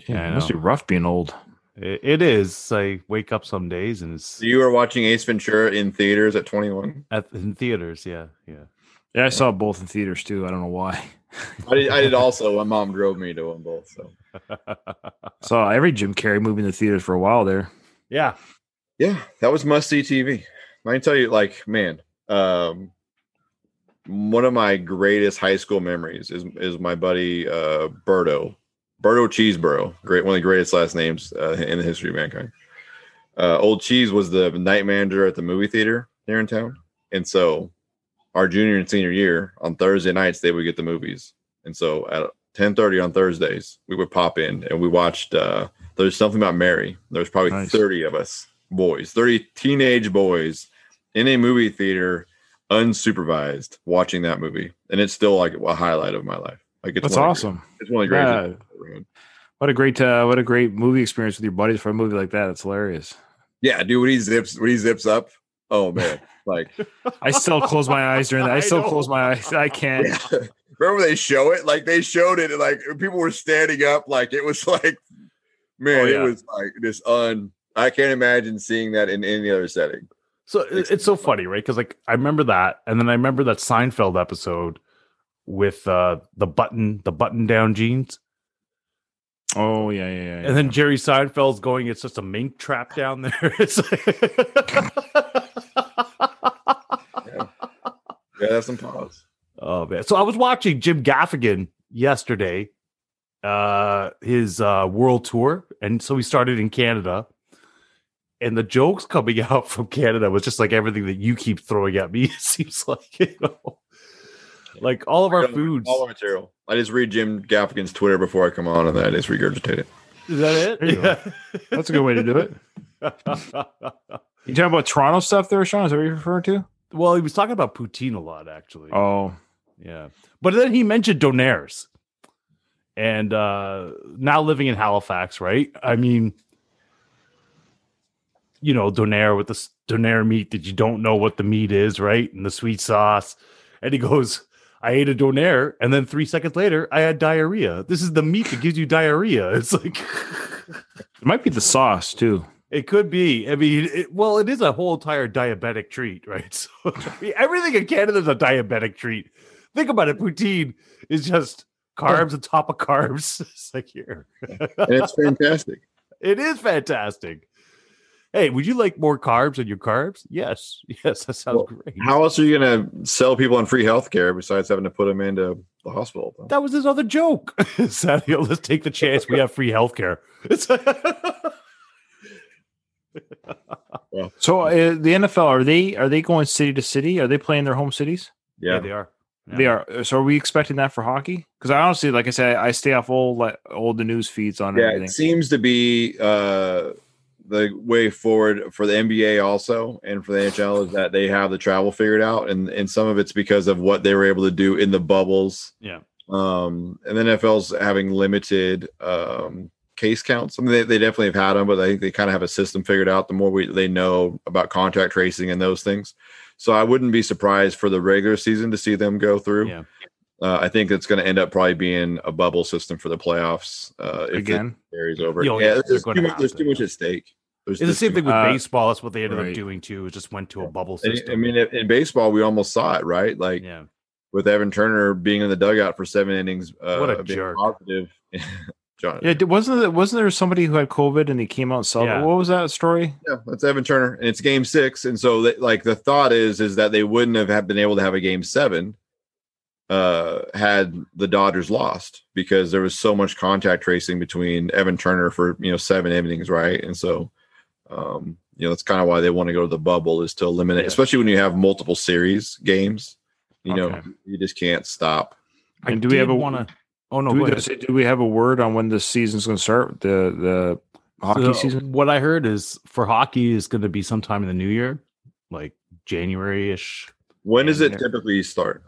Yeah, I it must be rough being old. It, it is. I wake up some days and it's So you were watching Ace Ventura in theaters at 21. at in theaters. Yeah, yeah. Yeah, I saw both in theaters too. I don't know why. I did, I did also. My mom drove me to them both. So (laughs) Saw every Jim Carrey movie in the theaters for a while there. yeah. yeah, that was must see TV. I can tell you, like, man, um, one of my greatest high school memories is is my buddy uh, Berto, Berto Cheeseboro, great one of the greatest last names uh, in the history of mankind. Uh, Old Cheese was the night manager at the movie theater here in town, and so our junior and senior year on Thursday nights they would get the movies, and so at ten thirty on Thursdays we would pop in and we watched. Uh, There's something about Mary. There's probably Nice. thirty of us boys, thirty teenage boys in a movie theater, unsupervised, watching that movie, and it's still like a highlight of my life. Like it's That's of awesome. it's one of the greatest. Yeah. things I've ever had. What a great uh, what a great movie experience with your buddies for a movie like that. It's hilarious. Yeah, dude, when he zips when he zips up, oh man, like (laughs) I still close my eyes during that. I (laughs) I still know. close my eyes. I can't. yeah. (laughs) remember they show it? Like they showed it, and like people were standing up, like it was like, man, Oh, yeah. it was like this un. I can't imagine seeing that in any other setting. So it- it's so funny, right? Because like I remember that, and then I remember that Seinfeld episode with uh the button, the button down jeans, Oh yeah, yeah, yeah. and then Jerry Seinfeld's going, "It's just a mink trap down there." (laughs) It's Yeah, that's some pause. oh man! So I was watching Jim Gaffigan yesterday, uh, his uh world tour, and so he started in Canada. And the jokes coming (laughs) out from Canada was just like everything that you keep throwing at me. (laughs) It seems like you know, like all of our foods. all our material. I just read Jim Gaffigan's Twitter before I come on, and then I just regurgitate it. Is that There you it? That's a good way to do it. (laughs) You talking about Toronto stuff there, Sean? Is that what you're referring to? well, he was talking about poutine a lot, actually. Oh, Yeah. But then he mentioned Donairs. And uh now living in Halifax, right? I mean, you know, Donair with the s- Donair meat that you don't know what the meat is, right? And the sweet sauce. And he goes, I ate a Donair, and then three seconds later, I had diarrhea. This is the meat that gives you diarrhea. (laughs) It's like it might be the sauce too. It could be. I mean, it, well, it is a whole entire diabetic treat, right? (laughs) So I mean, everything in Canada is a diabetic treat. Think about it. Poutine is just carbs on top of carbs. (laughs) It's like here. And it's fantastic. It is fantastic. Hey, would you like more carbs in your carbs? Yes. (laughs) Yes, that sounds Well, great. How else are you going to sell people on free healthcare besides having to put them into the hospital? That was his other joke. (laughs) Samuel, let's take the chance. We have free healthcare. It's (laughs) So uh, the NFL are they are they going city to city? Are they playing their home cities? Yeah. they are. They are. So are we expecting that for hockey? Because I honestly, like I said, I stay off all like all the news feeds on Yeah, everything. it seems to be uh, the way forward for the NBA also and for the NHL is that they have the travel figured out, and and some of it's because of what they were able to do in the bubbles. Yeah. Um, and the NFL's having limited um, case counts. I mean, they, they definitely have had them, but I think they kind of have a system figured out. The more we they know about contact tracing and those things, so I wouldn't be surprised for the regular season to see them go through. Yeah. Uh, I think it's going to end up probably being a bubble system for the playoffs. Uh, if it Again, carries over. Yeah, yeah, there's, too much, there's too much at stake. There's, It's the same thing with Uh, baseball. That's what they ended right. up doing too. Is just went to a bubble And, system. I mean, in in baseball, we almost saw it, right? Like yeah. with Evan Turner being in the dugout for seven innings. Uh, What a being jerk. Positive. (laughs) John, yeah. Wasn't there, wasn't there somebody who had COVID and he came out and saw Yeah. What was that story? yeah, that's Evan Turner, and it's Game Six, and so they, like the thought is is that they wouldn't have had been able to have a Game Seven, uh, had the Dodgers lost because there was so much contact tracing between Evan Turner for you know seven innings, right? And so, um, you know that's kind of why they want to go to the bubble is to eliminate, Yeah. especially when you have multiple series games. You know, you just can't stop. And do we have a- want to? Oh no, do, go we, ahead. does do we have a word on when the season's going to start? The the hockey So, season. What I heard is for hockey is going to be sometime in the new year, like January ish. When does it typically start?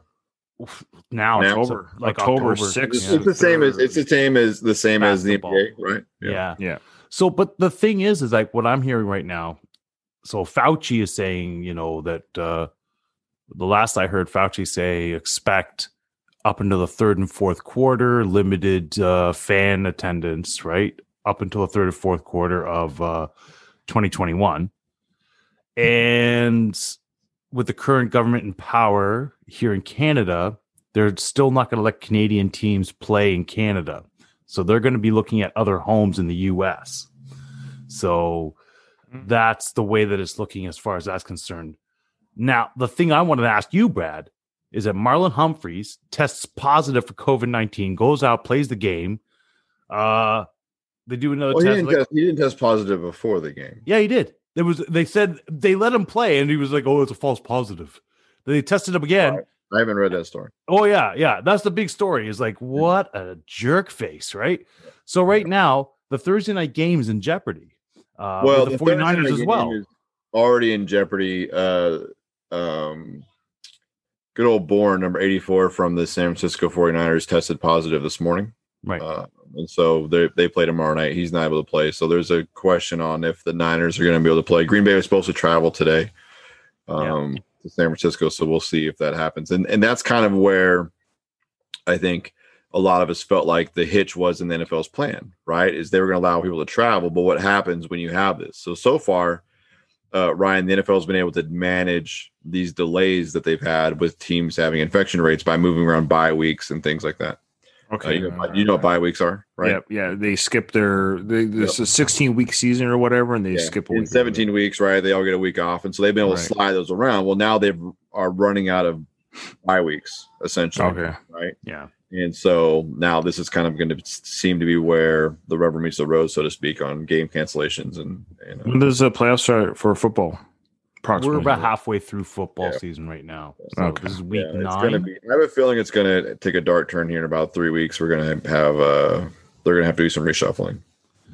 Now, Now? it's October, like October October, 6th. It's, Yeah. it's the same as it's the same as the same as the NBA, right? Yeah. Yeah. So, but the thing is, is like what I'm hearing right now. So Fauci is saying, you know, that uh the last I heard Fauci say expect up until the third and fourth quarter limited uh fan attendance, right? Up until the third and fourth quarter of uh 2021. And with the current government in power here in Canada, they're still not going to let Canadian teams play in Canada. So they're going to be looking at other homes in the US. So Mm. that's the way that it's looking as far as that's concerned. Now, the thing I wanted to ask you, Brad, is that Marlon Humphreys tests positive for COVID 19, goes out, plays the game. Uh, they do another Well, he didn't, like- test, he didn't test positive before the game. yeah, he did. There was they said they let him play, and he was like, "Oh, it's a false positive." Then they tested him again. Right. I haven't read that story. Oh yeah, yeah. That's the big story. Is like what a jerk face, right? So right now, the Thursday night game is in jeopardy. Uh, well, the Thursday 49ers night as well. already in jeopardy. Uh, um, good old Bourne, number 84 from the San Francisco 49ers, tested positive this morning. Right. Uh, and so they they play tomorrow night. He's not able to play, so there's a question on if the Niners are going to be able to play. Green Bay was supposed to travel today um, to San Francisco, so we'll see if that happens. And and that's kind of where I think a lot of us felt like the hitch was in the NFL's plan, right? Is they were going to allow people to travel, but what happens when you have this? So so far, uh, Ryan, the NFL has been able to manage these delays that they've had with teams having infection rates by moving around bye weeks and things like that. Uh, Okay. you, know, you know what bye weeks are, right? Yeah, yeah. They skip their they, this is a 16 week season or whatever, and they Yeah. skip a in week. 17 weeks, right? They all get a week off, and so they've been able Right. to slide those around. Well, now they are running out of bye weeks, essentially, Okay. right? Yeah. And so now this is kind of going to seem to be where the rubber meets the road, so to speak, on game cancellations and, and uh, When does the playoffs start for football? We're Approximately. about halfway through football Yeah. season right now. So Okay. this is week yeah, it's going to nine. be. I have a feeling it's going to take a dark turn here in about three weeks. We're going to have uh, they're going to have to do some reshuffling.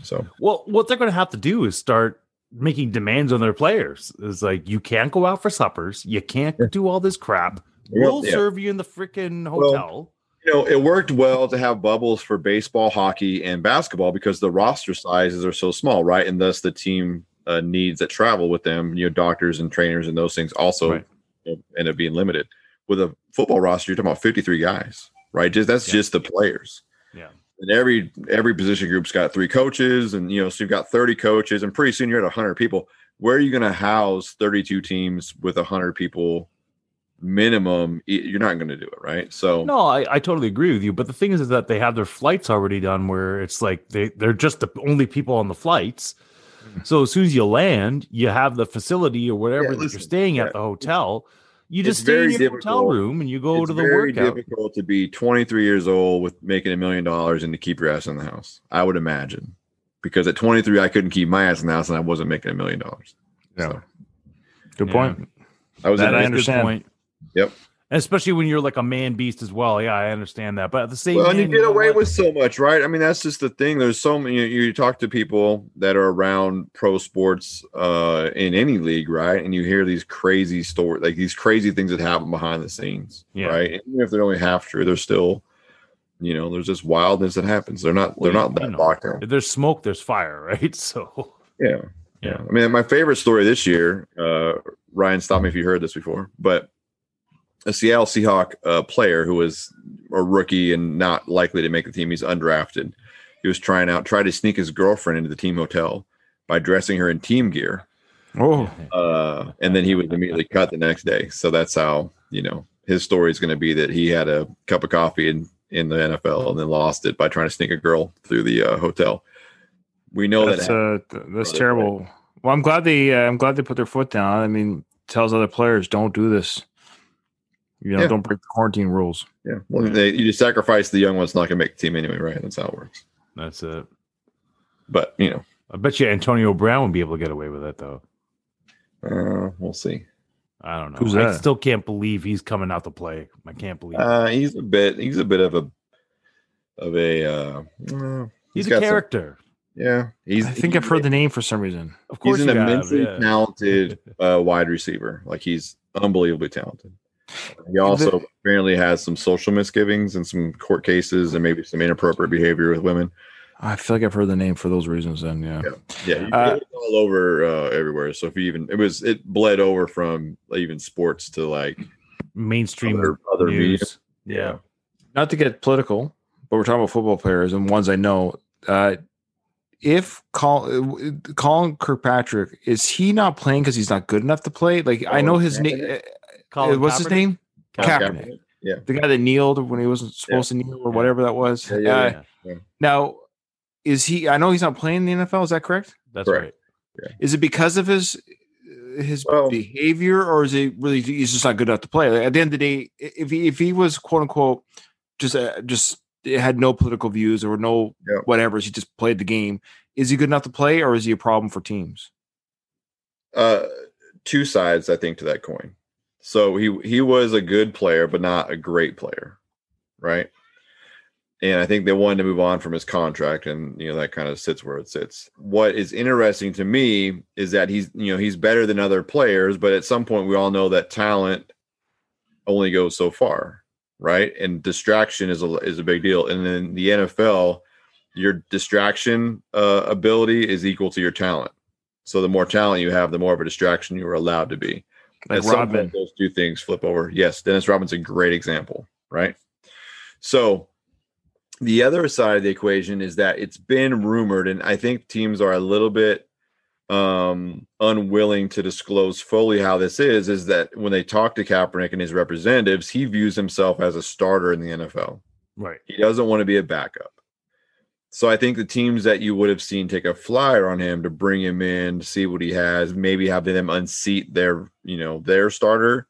So Well, what they're going to have to do is start making demands on their players. Is like you can't go out for suppers, you can't do all this crap. Well, We'll yeah. serve you in the freaking Well, hotel. you know, it worked well to have bubbles for baseball, hockey, and basketball because the roster sizes are so small, right? And thus the team uh, needs that travel with them, you know, doctors and trainers and those things also Right. end up being limited. With a football roster, you're talking about 53 guys, right? Just that's Yeah. just the players. Yeah. And every every position group's got three coaches, and you know, so you've got 30 coaches, and pretty soon you're at 100 people. Where are you going to house 32 teams with 100 people minimum? You're not going to do it, right? So No, I, I totally agree with you. But the thing is, is that they have their flights already done where it's like they, they're just the only people on the flights. So as soon as you land, you have the facility or whatever Yeah, that you're staying yeah. at the hotel. You It's just stay in very your hotel room and you go it's to the very workout. difficult to be 23 years old with making a million dollars and to keep your ass in the house. I would imagine, because at 23 I couldn't keep my ass in the house and I wasn't making a million dollars. Yeah. So, Good Yeah. point. I was That in I is a it. good understand. point. Yep. Especially when you're like a man beast as well. Yeah, I understand that. But at the same Well, and you get away with so much, right? I mean, that's just the thing. There's so many. You, you talk to people that are around pro sports uh, in any league, right? And you hear these crazy stories, like these crazy things that happen behind the scenes, Yeah. right? And even if they're only half true, they're still, you know, there's just wildness that happens. They're not. Well, they're not that locked. If there's smoke, there's fire, (laughs) right? So Yeah. Yeah. I mean, my favorite story this year, uh, Ryan, stop me if you heard this before, but a Seattle Seahawk uh, player who was a rookie and not likely to make the team, he's undrafted. He was trying out, tried to sneak his girlfriend into the team hotel by dressing her in team gear. Oh, Uh, and then he was immediately cut the next day. So that's how, you know, his story is going to be that he had a cup of coffee in, in the NFL and then lost it by trying to sneak a girl through the uh, hotel. We know that's that. uh, that's terrible. Well, I'm glad they uh, I'm glad they put their foot down. I mean, tells other players don't do this. You know, Yeah. don't break the quarantine rules. Yeah. Well, they, you just sacrifice the young one's not going to make the team anyway, right? That's how it works. that's it. But you know, I bet you Antonio Brown would be able to get away with it though. uh, we'll see. I don't know. Who's I that? still can't believe he's coming out to play. I can't believe it. Uh, he's a bit. He's a bit of a of a. Uh, uh, he's, a got some- character. yeah, he's. I think I've heard the name for some reason. Of course, He's an you have, immensely yeah. talented uh, wide receiver. Like he's unbelievably talented. He also apparently has some social misgivings and some court cases and maybe some inappropriate behavior with women. I feel like I've heard the name for those reasons. Then, yeah. Yeah, you Uh, get all over uh, everywhere. So if you even it was it bled over from even sports to like mainstream other, other media. news. Yeah. Not to get political, but we're talking about football players and ones I know. Uh, if Col- uh, Colin Kirkpatrick is he not playing because he's not good enough to play? Like I know his name. Kaepernick? Colin what's his name? Colin Kaepernick. Yeah. The guy that kneeled when he wasn't supposed to kneel or Yeah. whatever that was. Yeah, yeah, Uh, yeah. Now, is he? I know he's not playing in the NFL. Is that correct? That's Correct. right. Is it because of his his Well- behavior, or is it really he's just not good enough to play? Like, at the end of the day, if he if he was quote unquote just uh, just had no political views or no Yeah. whatever, he just played the game. Is he good enough to play, or is he a problem for teams? uh two sides i think to that coin so he he was a good player but not a great player right and i think they wanted to move on from his contract and you know that kind of sits where it sits what is interesting to me is that he's you know he's better than other players but at some point we all know that talent only goes so far right and distraction is a is a big deal and in the nfl your distraction uh, ability is equal to your talent. So the more talent you have, the more of a distraction you are allowed to be. Like At Rodman. point, those two things flip over. Yes, Dennis Rodman's a great example, right? So the other side of the equation is that it's been rumored, and I think teams are a little bit um unwilling to disclose fully how this is is that when they talk to Kaepernick and his representatives he views himself as a starter in the NFL Right. he doesn't want to be a backup. So I think the teams that you would have seen take a flyer on him to bring him in to see what he has, maybe have them unseat their, you know, their starter,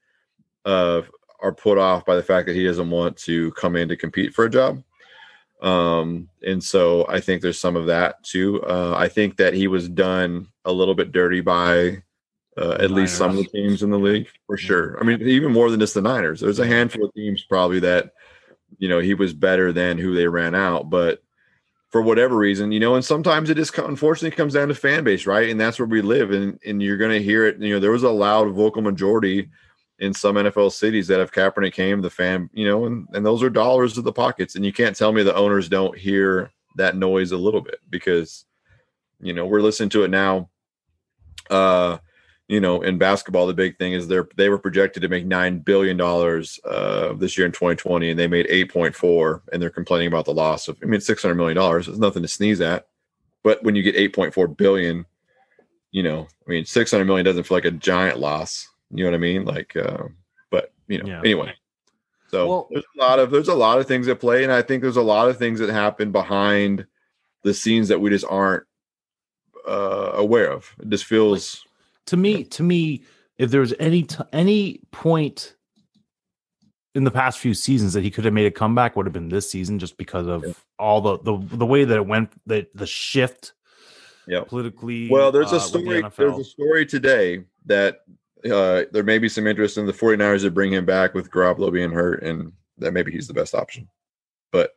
uh, are put off by the fact that he doesn't want to come in to compete for a job. Um, and so I think there's some of that too. Uh, I think that he was done a little bit dirty by uh, at least some of the teams in the league for sure. I mean, even more than just the Niners. There's a handful of teams probably that you know he was better than who they ran out but for whatever reason you know and sometimes it just unfortunately comes down to fan base right? And that's where we live and and you're going to hear it you know there was a loud vocal majority in some NFL cities that if Kaepernick came the fan you know and and those are dollars to the pockets and you can't tell me the owners don't hear that noise a little bit because you know we're listening to it now. Uh you know, in basketball, the big thing is they're they were projected to make nine billion dollars uh, this year in 2020, and they made 8.4, and they're complaining about the loss of. I mean, 600 million dollars is nothing to sneeze at, but when you get 8.4 billion, you know, I mean, 600 million doesn't feel like a giant loss. You know what I mean? Like, uh, but you know, Yeah. anyway. So Well- there's a lot of there's a lot of things at play, and I think there's a lot of things that happen behind the scenes that we just aren't uh, aware of. It just feels. To me to me if there was any t- any point in the past few seasons that he could have made a comeback would have been this season just because of Yeah. all the, the the way that it went the the shift yeah politically Well, there's uh, a the story. NFL. There's a story today that uh, there may be some interest in the 49ers to bring him back with Garoppolo being hurt, and that maybe he's the best option. But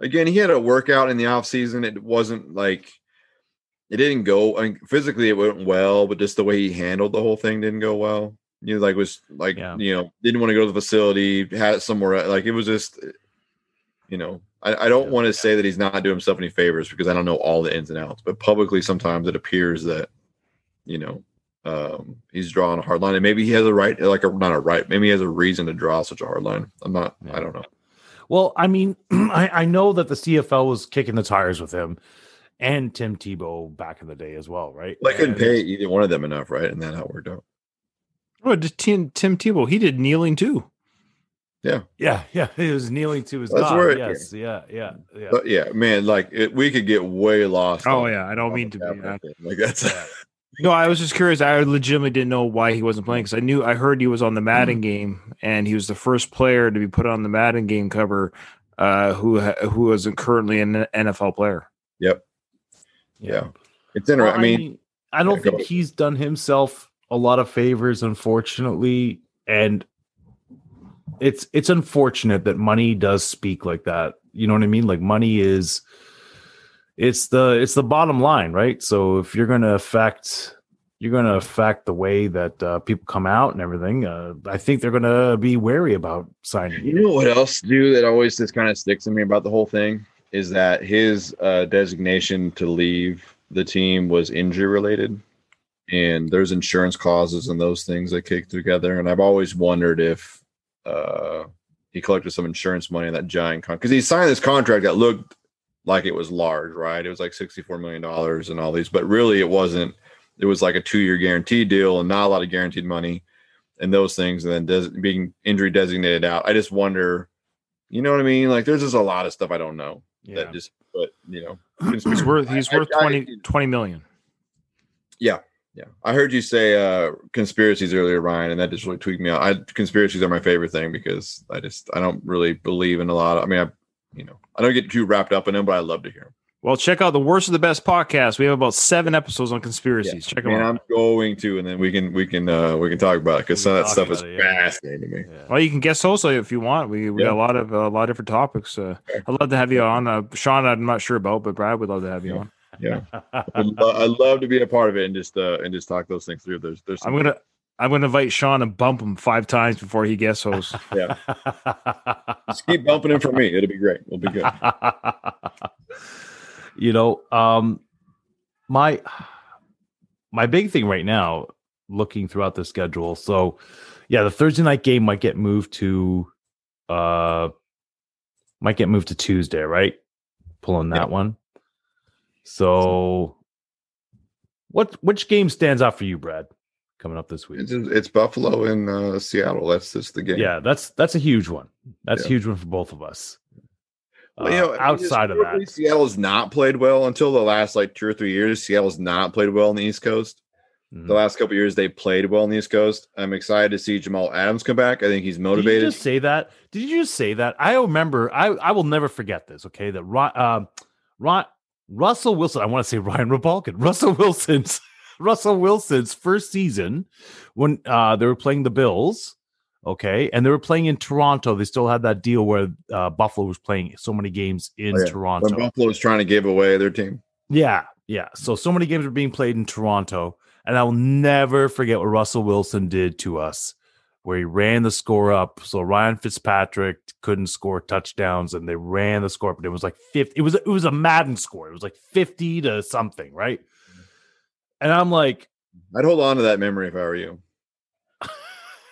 again, he had a workout in the offseason. It wasn't like it didn't go. I mean, physically, it went well, but just the way he handled the whole thing didn't go well. You know, like was like Yeah. you know didn't want to go to the facility, had it somewhere. Like it was just, you know, I, I don't Yeah. want to say that he's not doing himself any favors because I don't know all the ins and outs, but publicly sometimes it appears that, you know, um, he's drawing a hard line, and maybe he has a right, like a not a right, maybe he has a reason to draw such a hard line. I'm not, I don't know. Well, I mean, (clears throat) I, I know that the CFL was kicking the tires with him and Tim Tebow back in the day as well, right? I couldn't And- pay either one of them enough, right? And then how it worked out. Oh, Tim, Tim Tebow. He did kneeling too. Yeah, yeah. Yeah. (laughs) He was kneeling to his That's God. yes, yeah, yeah, yeah. But yeah, man, like it, we could get way lost. Oh, yeah, I don't mean to be, thing. Like that's Yeah. (laughs) No, I was just curious. I legitimately didn't know why he wasn't playing because I knew I heard he was on the Madden game and he was the first player to be put on the Madden game cover uh, who isn't currently an NFL player. Yep. Yeah. It's interesting. Well, I mean, I don't Yeah, think he's done himself a lot of favors, unfortunately, and it's it's unfortunate that money does speak like that. You know what I mean? Like money is it's the it's the bottom line, right? So if you're going to affect you're going to affect the way that uh, people come out and everything. Uh, I think they're going to be wary about signing. You know what else, dude, that always just kind of sticks in me about the whole thing is that his uh, designation to leave the team was injury related. And there's insurance clauses and those things that kick together. And I've always wondered if uh, he collected some insurance money in that giant con because he signed this contract that looked like it was large, right? It was like $64 million and all these, but really it wasn't. It was like a two year guarantee deal and not a lot of guaranteed money and those things, and then des- being injury designated out. I just wonder, you know what I mean? Like, there's just a lot of stuff I don't know Yeah. that just, but you know, (clears throat) He's worth he's I- worth I- 20, 20 million. yeah, yeah. I heard you say uh conspiracies earlier, Ryan, and that just really tweaked me out. I conspiracies are my favorite thing because I just I don't really believe in a lot of. I mean, I you know I don't get too wrapped up in them, but I love to hear them. Well, check out the worst of the best podcast. We have about seven episodes on conspiracies. Check them Man, out. I'm going to, and then we can we can uh we can talk about it because some of that stuff is it, yeah. fascinating to me. Yeah. Well, you can guest host if you want. We we Yeah. got a lot of a lot of different topics. Uh, I'd love to have you on. Uh, Sean, I'm not sure about, but Brad would love to have you Yeah. on. Yeah, (laughs) I'd, lo- I'd love to be a part of it and just uh and just talk those things through. There's there's I'm gonna I'm gonna invite Sean and bump him five times before he guest hosts. (laughs) Yeah. just keep bumping him for me. It'll be great. It'll be good. (laughs) you know, um, my my big thing right now, looking throughout the schedule. So, yeah, the Thursday night game might get moved to, uh, might get moved to Tuesday, right? Pulling that Yeah. one. So, what which game stands out for you, Brad? Coming up this week. It's, it's Buffalo and uh, Seattle. That's just the game. Yeah, that's that's a huge one. That's a huge one for both of us. Well, you know, I mean, outside of that, Seattle's not played well until the last like two or three years. Seattle's not played well on the East Coast. Mhm. The last couple years, they played well on the East Coast. I'm excited to see Jamal Adams come back. I think he's motivated. Did you just say that? Did you just say that? I remember. I I will never forget this. Okay, that Ron, uh, Ron Russell Wilson. I want to say (laughs) Ryan Rebalkin. Russell Wilson's (laughs) Russell Wilson's first season when uh, they were playing the Bills. Okay, and they were playing in Toronto. They still had that deal where uh, Buffalo was playing so many games in Oh, yeah. Toronto. when Buffalo was trying to give away their team. Yeah, yeah. So so many games were being played in Toronto, and I will never forget what Russell Wilson did to us, where he ran the score up. So Ryan Fitzpatrick couldn't score touchdowns, and they ran the score up, and it was like fifty. It was it was a Madden score. It was like fifty to something, right? And I'm like, I'd hold on to that memory if I were you.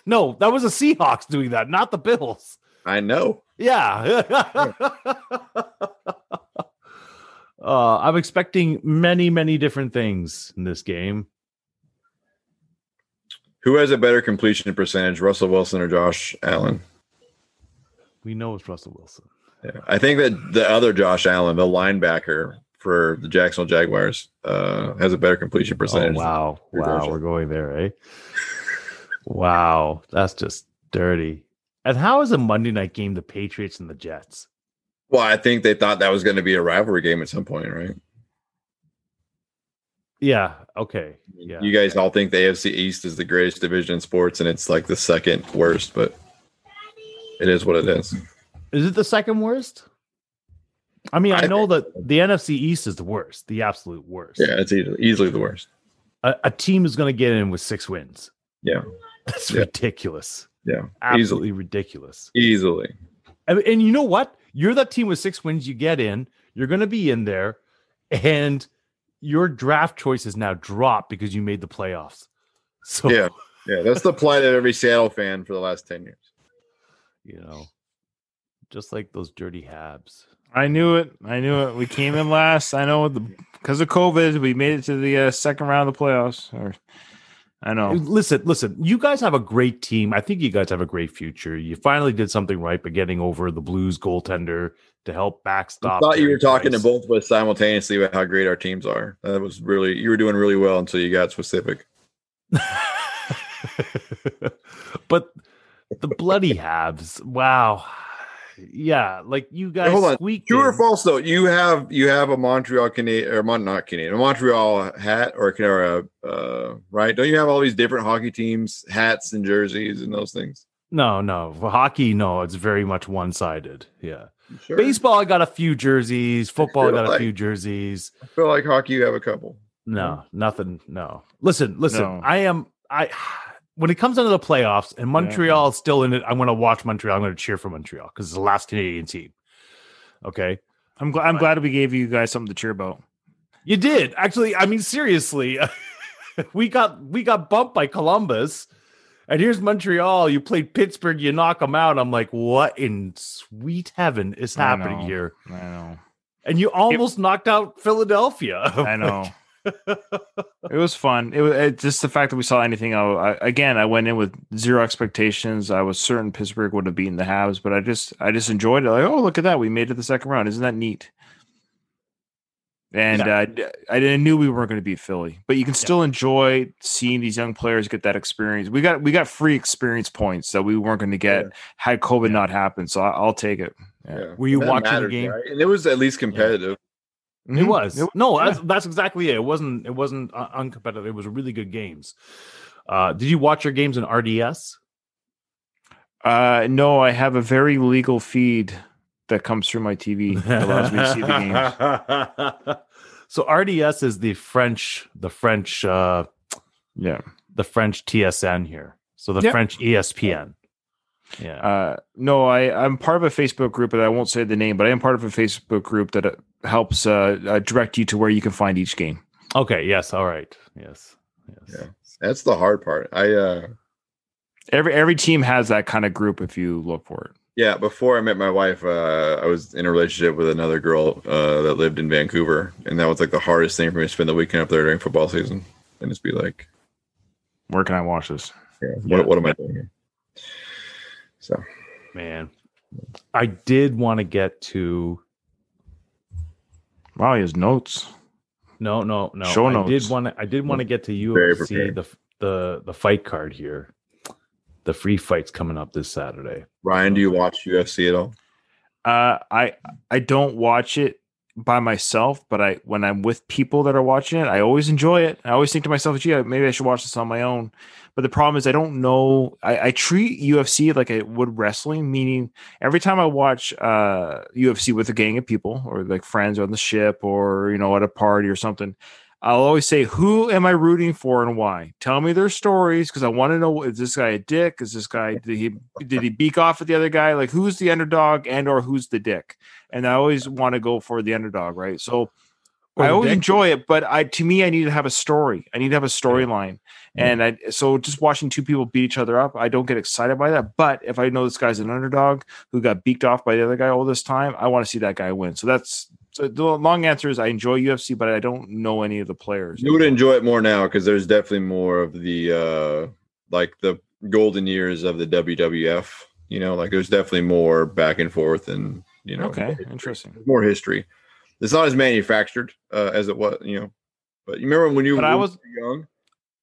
No, that was the Seahawks doing that, not the Bills. I know. Yeah. (laughs) uh, I'm expecting many, many different things in this game. Who has a better completion percentage, Russell Wilson or Josh Allen? We know it's Russell Wilson. Yeah. I think that the other Josh Allen, the linebacker for the Jacksonville Jaguars, uh, has a better completion percentage. Oh, wow. Wow. Josh We're going there, eh? Wow. That's just dirty. And how is a Monday night game the Patriots and the Jets? Well, I think they thought that was going to be a rivalry game at some point, right? Yeah. Okay. Yeah. You guys all think the AFC East is the greatest division in sports, and it's like the second worst, but it is what it is. Is it the second worst? I mean, I, I know that the NFC East is the worst, the absolute worst. Yeah, it's easily, easily the worst. A, a team is going to get in with six wins. Yeah, That's Yeah. ridiculous. yeah, Absolutely ridiculous. easily. And, and you know what? You're that team with six wins. You get in. You're going to be in there, and your draft choices now drop because you made the playoffs. So Yeah, yeah. That's the plight of every Seattle fan for the last ten years. you know, just like those dirty Habs. I knew it. I knew it. We came in last. I know the because of COVID, we made it to the uh, second round of the playoffs. Or I know. Listen, listen. You guys have a great team. I think you guys have a great future. You finally did something right by getting over the Blues goaltender to help backstop. I thought you were talking to both of us simultaneously about how great our teams are. That was really you were doing really well until you got specific. (laughs) but the bloody Habs. Wow. Yeah, like you guys hold on. squeaked True or false though? You have you have a Montreal Canadian or Mon- not Canadian, a Montreal hat or, or a uh, right? Don't you have all these different hockey teams hats and jerseys and those things? No, no. For hockey, no, it's very much one sided. Yeah. Sure. Baseball, I got a few jerseys. Football, I got a few jerseys. I feel like hockey. You have a couple. No, nothing. No. Listen, listen. No. I am. I when it comes down to the playoffs and Montreal is still in it. I'm going to watch Montreal. I'm going to cheer for Montreal because it's the last Canadian team. Okay, I'm glad. I'm glad we gave you guys something to cheer about. you did actually. I mean, seriously, (laughs) we got we got bumped by Columbus, and here's Montreal. You played Pittsburgh. You knock them out. I'm like, what in sweet heaven is I happening know. here? I know. And you almost knocked out Philadelphia. (laughs) I know. It was fun. It was it, just the fact that we saw anything. I, I, again, I went in with zero expectations. I was certain Pittsburgh would have beaten the Habs, but I just I just enjoyed it. Like, oh, look at that, we made it to the second round. Isn't that neat? And uh, d- I didn't knew we weren't going to beat Philly, but you can still enjoy seeing these young players get that experience. We got we got free experience points that we weren't going to get Yeah. had COVID not happened. So I, I'll take it. Yeah. Yeah. Were you watching the game? right? And it was at least competitive. It Mhm. was It- no, yeah. that's, that's exactly it. It wasn't. It wasn't uh, uncompetitive. It was really good games. Uh, did you watch your games in RDS? Uh, no, I have a very legal feed that comes through my TV that allows me to see the games. (laughs) so RDS is the French, the French, uh, Yeah. the French TSN here. So the Yep. French ESPN. Yeah. Uh, no, I I'm part of a Facebook group, but I won't say the name. But I am part of a Facebook group that uh, helps uh, uh, direct you to where you can find each game. okay. Yes. All right. Yes. Yes. Yeah. That's the hard part. I uh Every every team has that kind of group if you look for it. yeah, before I met my wife, uh I was in a relationship with another girl uh that lived in Vancouver, and that was like the hardest thing for me to spend the weekend up there during football season. And just be like, Where can I watch this? yeah, Yeah. what what am I doing here? So Man, I did want to get to. Wow, he has notes. No, no, no. Show I notes. did want to. I did want to get to Very UFC the the the fight card here. The free fights coming up this Saturday. Ryan, do you watch UFC at all? Uh, I I don't watch it by myself, but I when I'm with people that are watching it, I always enjoy it. I always think to myself, "Gee, maybe I should watch this on my own." But the problem is, I don't know. I, I treat UFC like I would wrestling, meaning every time I watch uh, UFC with a gang of people or like friends on the ship or you know at a party or something, I'll always say, "Who am I rooting for and why?" Tell me their stories because I want to know: is this guy a dick? Is this guy did he did he beak off at the other guy? Like who's the underdog and or who's the dick? And I always want to go for the underdog, right? So Or I always dick. enjoy it, but I to me I need to have a story. I need to have a storyline, and I so just watching two people beat each other up, I don't get excited by that. But if I know this guy's an underdog who got beaked off by the other guy all this time, I want to see that guy win. So that's so the long answer is I enjoy UFC, but I don't know any of the players. You would enjoy it more now because there's definitely more of the uh like the golden years of the WWF. You know, like there's definitely more back and forth and you know Okay, history. interesting. More history. It's not as manufactured uh, as it was, you know. But you remember when you But I was- we young?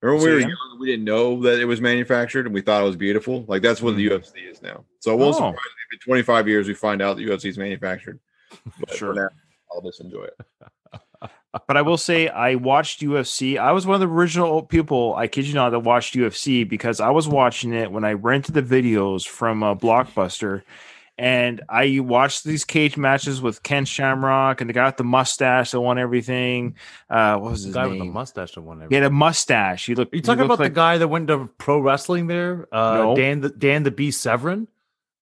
Remember when we were young, we didn't know that it was manufactured and we thought it was beautiful. Like that's what the UFC is now. So it won't Oh. surprise me if in 25 years we find out the UFC is manufactured. But for Sure. Now, I'll just enjoy it. (laughs) But I will say I watched UFC. I was one of the original people, I kid you not, that watched UFC because I was watching it when I rented the videos from uh, Blockbuster. And I watched these cage matches with Ken Shamrock and the guy with the mustache that won everything. Uh, what was The his guy name? with the mustache that won everything? he had a mustache. He looked. Are you talking looked about like, the guy that went to pro wrestling there? Uh, No. Dan the Dan the Beast Severn.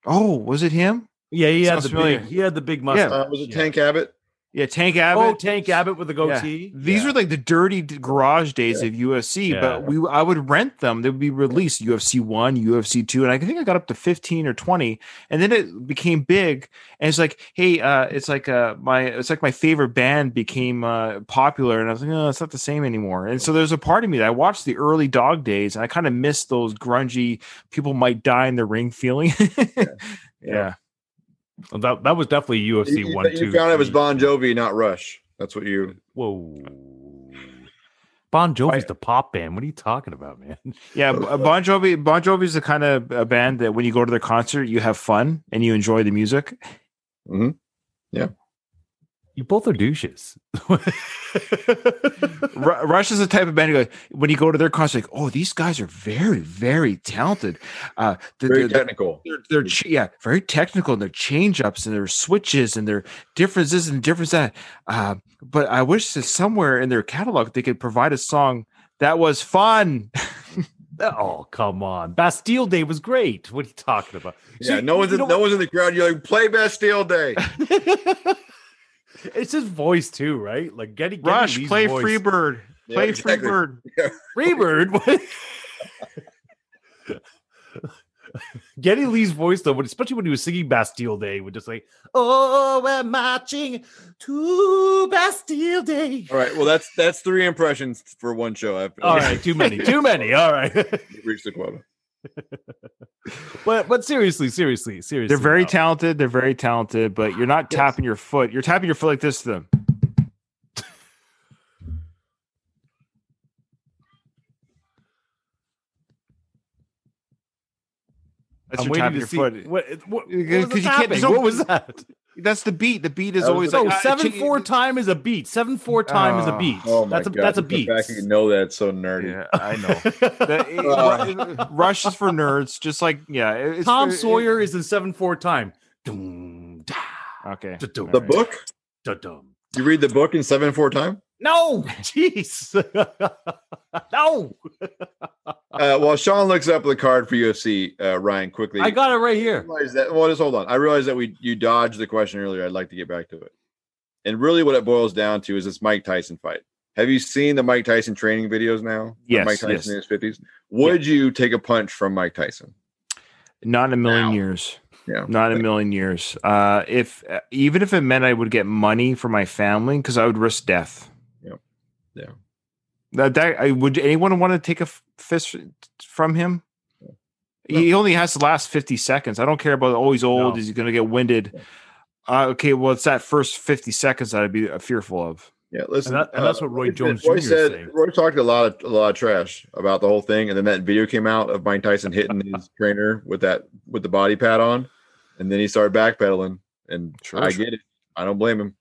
Oh, was it him? Yeah, he had the familiar. big. He had the big mustache. Uh, was it yeah. Tank Abbott? Yeah, Tank Abbott. Oh, Tank Abbott with the Yeah. goatee. These Yeah. were like the dirty garage days of UFC, Yeah. but we I would rent them. They would be released UFC one, UFC two, and I think I got up to fifteen or twenty, and then it became big. And it's like, hey, uh, it's like uh, my it's like my favorite band became uh, popular, and I was like, no, it's not the same anymore. And so there's a part of me that I watched the early dog days, and I kind of missed those grungy people might die in the ring feeling. (laughs) yeah. Well, that that was definitely UFC You, you- one you two. found it was. Bon Jovi, not Rush. That's what you. Whoa. Bon Jovi's the pop band. What are you talking about, man? (laughs) Yeah, uh, Bon Jovi. Bon Jovi is the kind of a band that when you go to their concert, you have fun and you enjoy the music. Mm-hmm. You both are douches. (laughs) Rush is the type of band who, when you go to their concert, like, oh, these guys are very, very talented. Uh, they're, Very they're, they're, technical. they're yeah, very technical in their change ups and their switches and their differences and difference that. Uh, but I wish that somewhere in their catalog they could provide a song that was fun. (laughs) oh, come on. Bastille Day was great. What are you talking about? Yeah, See, no one's in, no one's in the crowd. You're like, play Bastille Day. (laughs) it's his voice too, right? Like getting, getting Rush, Lee's play voice. Freebird, Yeah, play exactly. Freebird. Freebird. (laughs) What? Geddy Lee's voice though, especially when he was singing Bastille Day, would just like, "Oh, we're marching to Bastille Day." All right. Well, that's that's three impressions for one show. I've, All right, too many, (laughs) too many. All right, You've reached the quota. (laughs) but but seriously, seriously, seriously, They're very now. talented. They're very talented, but you're not Yes. tapping your foot. You're tapping your foot like this to them. That's I'm waiting to see foot. what, what, what was you can't- no- What was that? That's the beat. The beat is always the- No, like uh, four time is a beat. Seven four time is a Oh. beat. Oh my that's a god, that's a beat. fact that you know that it's so nerdy. Yeah, I know. (laughs) The- it- Rush is for nerds, just like yeah. It's Tom it- Sawyer is in seven four time. Dum, da, Okay. da, The Alright. book? da, dum. You read the book in seven four time? No, (laughs) jeez, (laughs) no. Uh, while Sean looks up the card for UFC, uh, Ryan, quickly. I got it right here. realize that. Well, just hold on. I realized that we you dodged the question earlier. I'd like to get back to it. And really, what it boils down to is this Mike Tyson fight. Have you seen the Mike Tyson training videos now? Of Yes, Mike Tyson yes. in his fifties. Would you take a punch from Mike Tyson? Not in a million Now. years. Yeah. Not in a million years. Uh, if uh, even if it meant I would get money for my family, because I would risk death. Yep. Yeah. That, that I would anyone want to take a f- fist from him? He only has the last fifty seconds. I don't care about oh he's old. No. Is he going to get winded? Uh, okay, well it's that first fifty seconds that I'd be uh, fearful of. Yeah, listen, And that- and that's what Roy said- Jones Roy Jr. said. saying. Roy talked a lot of a lot of trash about the whole thing, and then that video came out of Mike Tyson hitting (laughs) his trainer with that with the body pad on, and then he started backpedaling. And Sure, I sure. get it. I don't blame him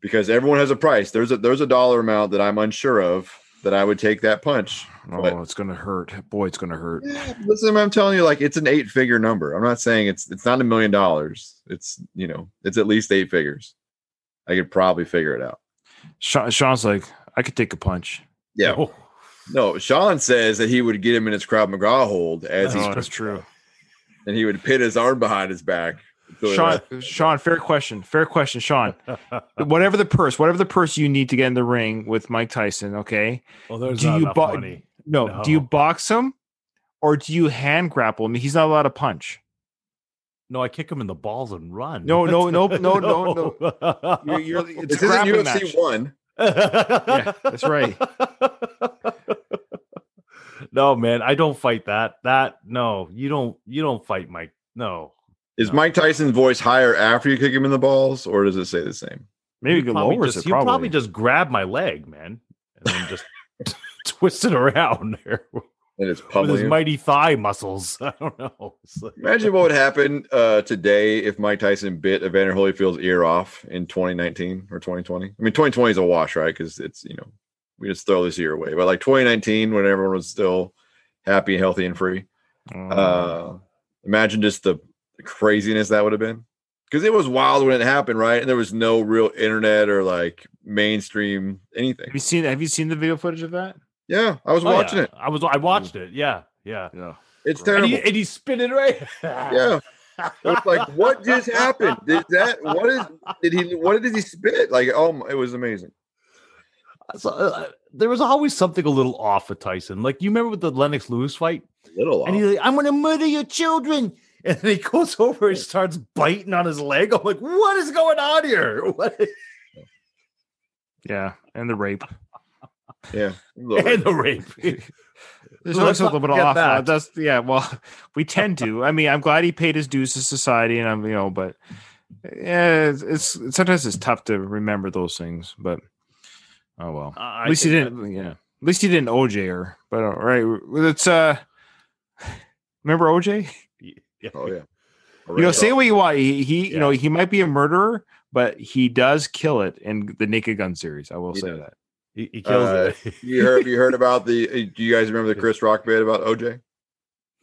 because everyone has a price. There's a there's a dollar amount that I'm unsure of that I would take that punch. Oh, But- it's going to hurt. Boy, it's going to hurt. Yeah, listen, I'm telling you, like it's an eight figure number. I'm not saying it's it's not a million dollars. It's you know it's at least eight figures. I could probably figure it out. Sean, Sean's like, I could take a punch. Yeah. Oh, No, Sean says that he would get him in his Krav Maga hold as oh, he's Oh, that's true. and he would pin his arm behind his back. So, Sean, Sean, fair question. Fair question, Sean. Whatever the purse, whatever the purse you need to get in the ring with Mike Tyson, okay? well, there's Do not you enough bu- money. No, do you box him or do you hand grapple him? He's not allowed to punch. No, I kick him in the balls and run. No, no, no, (laughs) no, no, no. You're, you're, it's this isn't grappling UFC match. one. yeah, that's right. (laughs) no, man, I don't fight that. That no, you don't. You don't fight Mike. No, Is No. Mike Tyson's voice higher after you kick him in the balls, or does it say the same? Maybe He'd it probably lowers just, it. he'd Probably. probably just grab my leg, man, and then just (laughs) (laughs) twist it around there And it's with his mighty thigh muscles. (laughs) I don't know. Like- Imagine what would happen uh, today if Mike Tyson bit Evander Holyfield's ear off in 2019 or 2020. I mean, 2020 is a wash, right? Because it's you know we just throw this year away. But like 2019, when everyone was still happy, healthy, and free, Oh. uh, imagine just the craziness that would have been. Because it was wild when it happened, right? And there was no real internet or like mainstream anything. have you seen? Have you seen the video footage of that? Yeah, I was Oh, watching yeah. it. I was. I watched it. Yeah, yeah. Yeah. It's And, terrible. he, and he's spinning right. (laughs) yeah. It's like, what just happened? Did that? What is? Did he? What did he spit? Like, oh, my- it was amazing. So, uh, there was always something a little off with Tyson. Like you remember with the Lennox Lewis fight, Little and off. he's like, "I'm going to murder your children," and then he goes over and starts biting on his leg. I'm like, "What is going on here?" (laughs) What? Yeah, and the rape. yeah. a little bit. and the rape. (laughs) There's Let's always a little bit forget off. uh, that. That's yeah. Well, (laughs) we tend to. I mean, I'm glad he paid his dues to society, and I'm you know, but yeah, it's, it's sometimes it's tough to remember those things. But oh well. I At least he didn't. Yeah. At least he didn't OJ her. But all right, it's uh. (sighs) Remember OJ? That- Oh yeah. You know, say what you want. He, he you know, he might be a murderer, but he does kill it in the Naked Gun series. I will He say does. that. He, he kills Uh, it. (laughs) You heard? You heard about the? (laughs) uh, Do you guys remember the Chris Rock bit about OJ?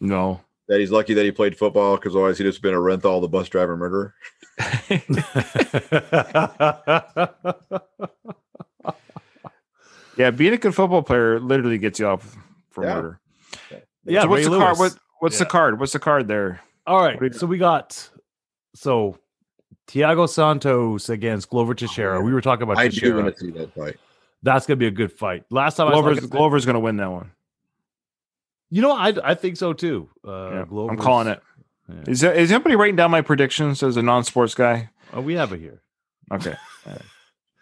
No. That he's lucky that he played football because otherwise he'd just been Orenthal, the bus driver murderer. (laughs) yeah, being a good football player literally gets you off for Yeah. murder. yeah, so what's Ray the card? What, what's the card? What's the card there? All right, What do you- so we got so Thiago Santos against Glover Teixeira. We were talking about I do want to see that fight. That's gonna be a good fight. Last time I Glover's saw, Glover's going to win that one. you know, I I think so too. Uh, Yeah, I'm calling it. Yeah. Is there, is anybody writing down my predictions as a non-sports guy? Oh, we have it here. Okay. All right.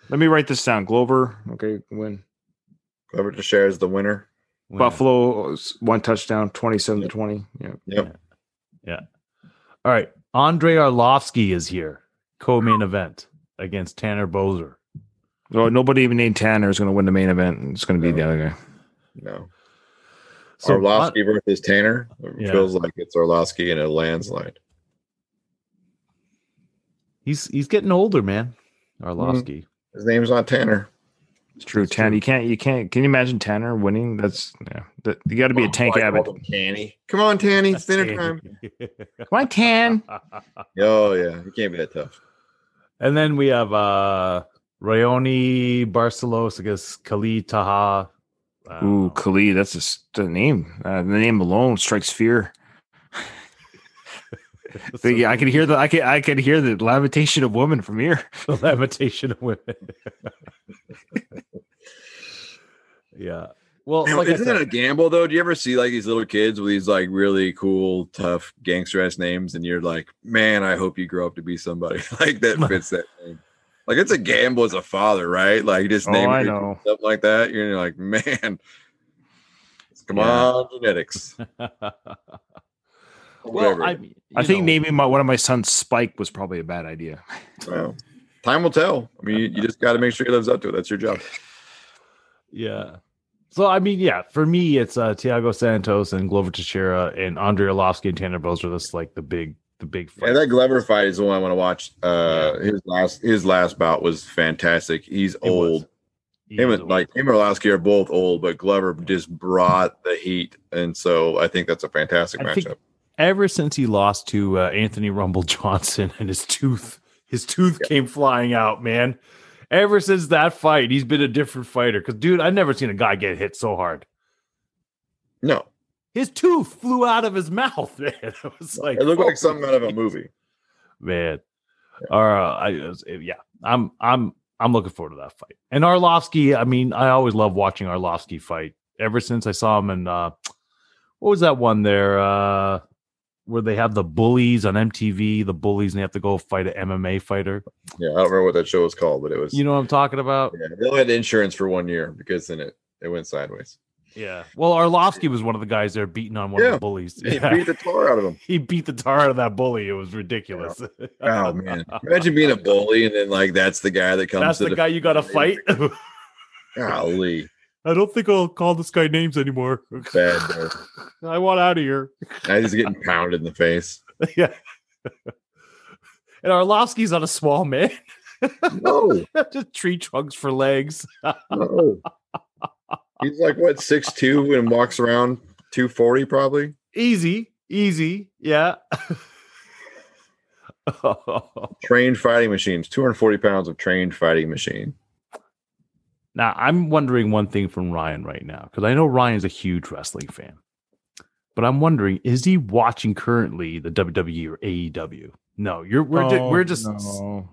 Let me write this down. Glover, okay, win. Glover Teixeira is the winner. Buffalo one touchdown, 27 to 20. Yeah. Yep. All right, Andrei Arlovski is here, co-main event against Tanner Boser. Well, nobody even named Tanner is going to win the main event. It's going to be the other guy. No. So uh, Arlovski versus Tanner. It Yeah. feels like it's Arlovski in a landslide. he's he's getting older, man. Mm-hmm. Arlovski. His name's not Tanner. It's true. Tanner, you can't, you can't, can you imagine Tanner winning? That's, yeah. That, you got to be a tank I abbott. called him Tanny. Come on, Tanny. It's dinner (laughs) time. Come on, Tan. (laughs) Oh yeah, you can't be that tough. and then we have uh Raoni Barcelos against Khalid Taha. Uh, Ooh, Khalid, that's a, s- the name. Uh, the name alone strikes fear. (laughs) so yeah, I could hear the I could I could hear the lamentation of women from here. the lamentation of women. Yeah. Well, Man, like isn't said, that a gamble though? Do you ever see like these little kids with these like really cool, tough gangster ass names, and you're like, man, I hope you grow up to be somebody (laughs) like that fits that name. Like it's a gamble as a father, right? Like just Oh, name I your kid know. something like that. You're like, man, come Yeah. on, genetics. (laughs) well, Whatever. I, I think know, naming my, one of my sons Spike was probably a bad idea. (laughs) Well, time will tell. I mean, you, you just got to make sure he lives up to it. That's your job. Yeah. So I mean, yeah, for me, it's uh Thiago Santos and Glover Teixeira and Andrei Arlovski and Tanner Bowes are just like the big, the big fight. Yeah, that Glover fight is the one I want to watch. Uh, his last his last bout was fantastic. He's was. old. Him and like him and Arlovski are both old, but Glover just brought the heat, and so I think that's a fantastic I matchup. ever since he lost to uh, Anthony Rumble Johnson (laughs) and his tooth, his tooth came flying out, man. Ever since that fight, he's been a different fighter. Because, dude, I've never seen a guy get hit so hard. No, His tooth flew out of his (laughs) mouth, man. It was like, it looked like something out of a movie. man. Uh, I yeah, I'm I'm I'm looking forward to that fight. And Arlovski, I mean, I always love watching Arlovski fight. Ever since I saw him in uh, what was that one there? Uh, where they have the bullies on MTV, the bullies, and they have to go fight an MMA fighter. Yeah, I don't remember what that show was called, but it was. You know what I'm talking about? yeah, they only had insurance for one year because then it it went sideways. Yeah. Well, Arlovski was one of the guys there beating on one of the bullies. He Yeah. beat the tar out of him. (laughs) he beat the tar out of that bully. It was ridiculous. Oh man, (laughs) imagine being a bully and then like that's the guy that comes. That's to the guy you got to (laughs) fight. Golly, I don't think I'll call this guy names anymore. bad. (laughs) Bro. I want out of here. Now he's getting pounded in the face. (laughs) yeah. And Arlovski's not a small man. No, (laughs) Just tree trunks for legs. no. He's like what six two and walks around two forty probably. Easy, easy. Yeah. Trained fighting machines, two hundred forty pounds of trained fighting machine. Now, I'm wondering one thing from Ryan right now because I know Ryan's a huge wrestling fan, but I'm wondering is he watching currently the WWE or AEW? No, you're we're Oh, we're just no.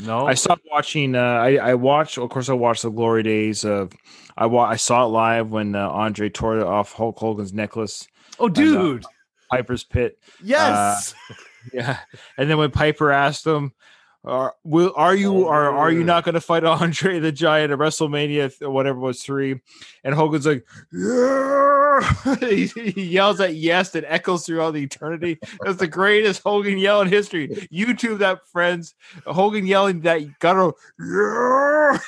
no. I stopped watching. Uh, I I watched. Of course, I watched the glory days of. I wa- I saw it live when uh, Andre tore off Hulk Hogan's necklace, oh, dude. Piper's Pit. yes. (laughs) Yeah, and then when Piper asked him, "Are will are you are are you not going to fight (laughs) Andre the Giant at WrestleMania whatever it was three? And Hogan's like, yeah. he, (laughs) he yells at yes that echoes throughout the eternity. That's the greatest Hogan yell in history. YouTube that, friends. Hogan yelling that guttural. Yeah.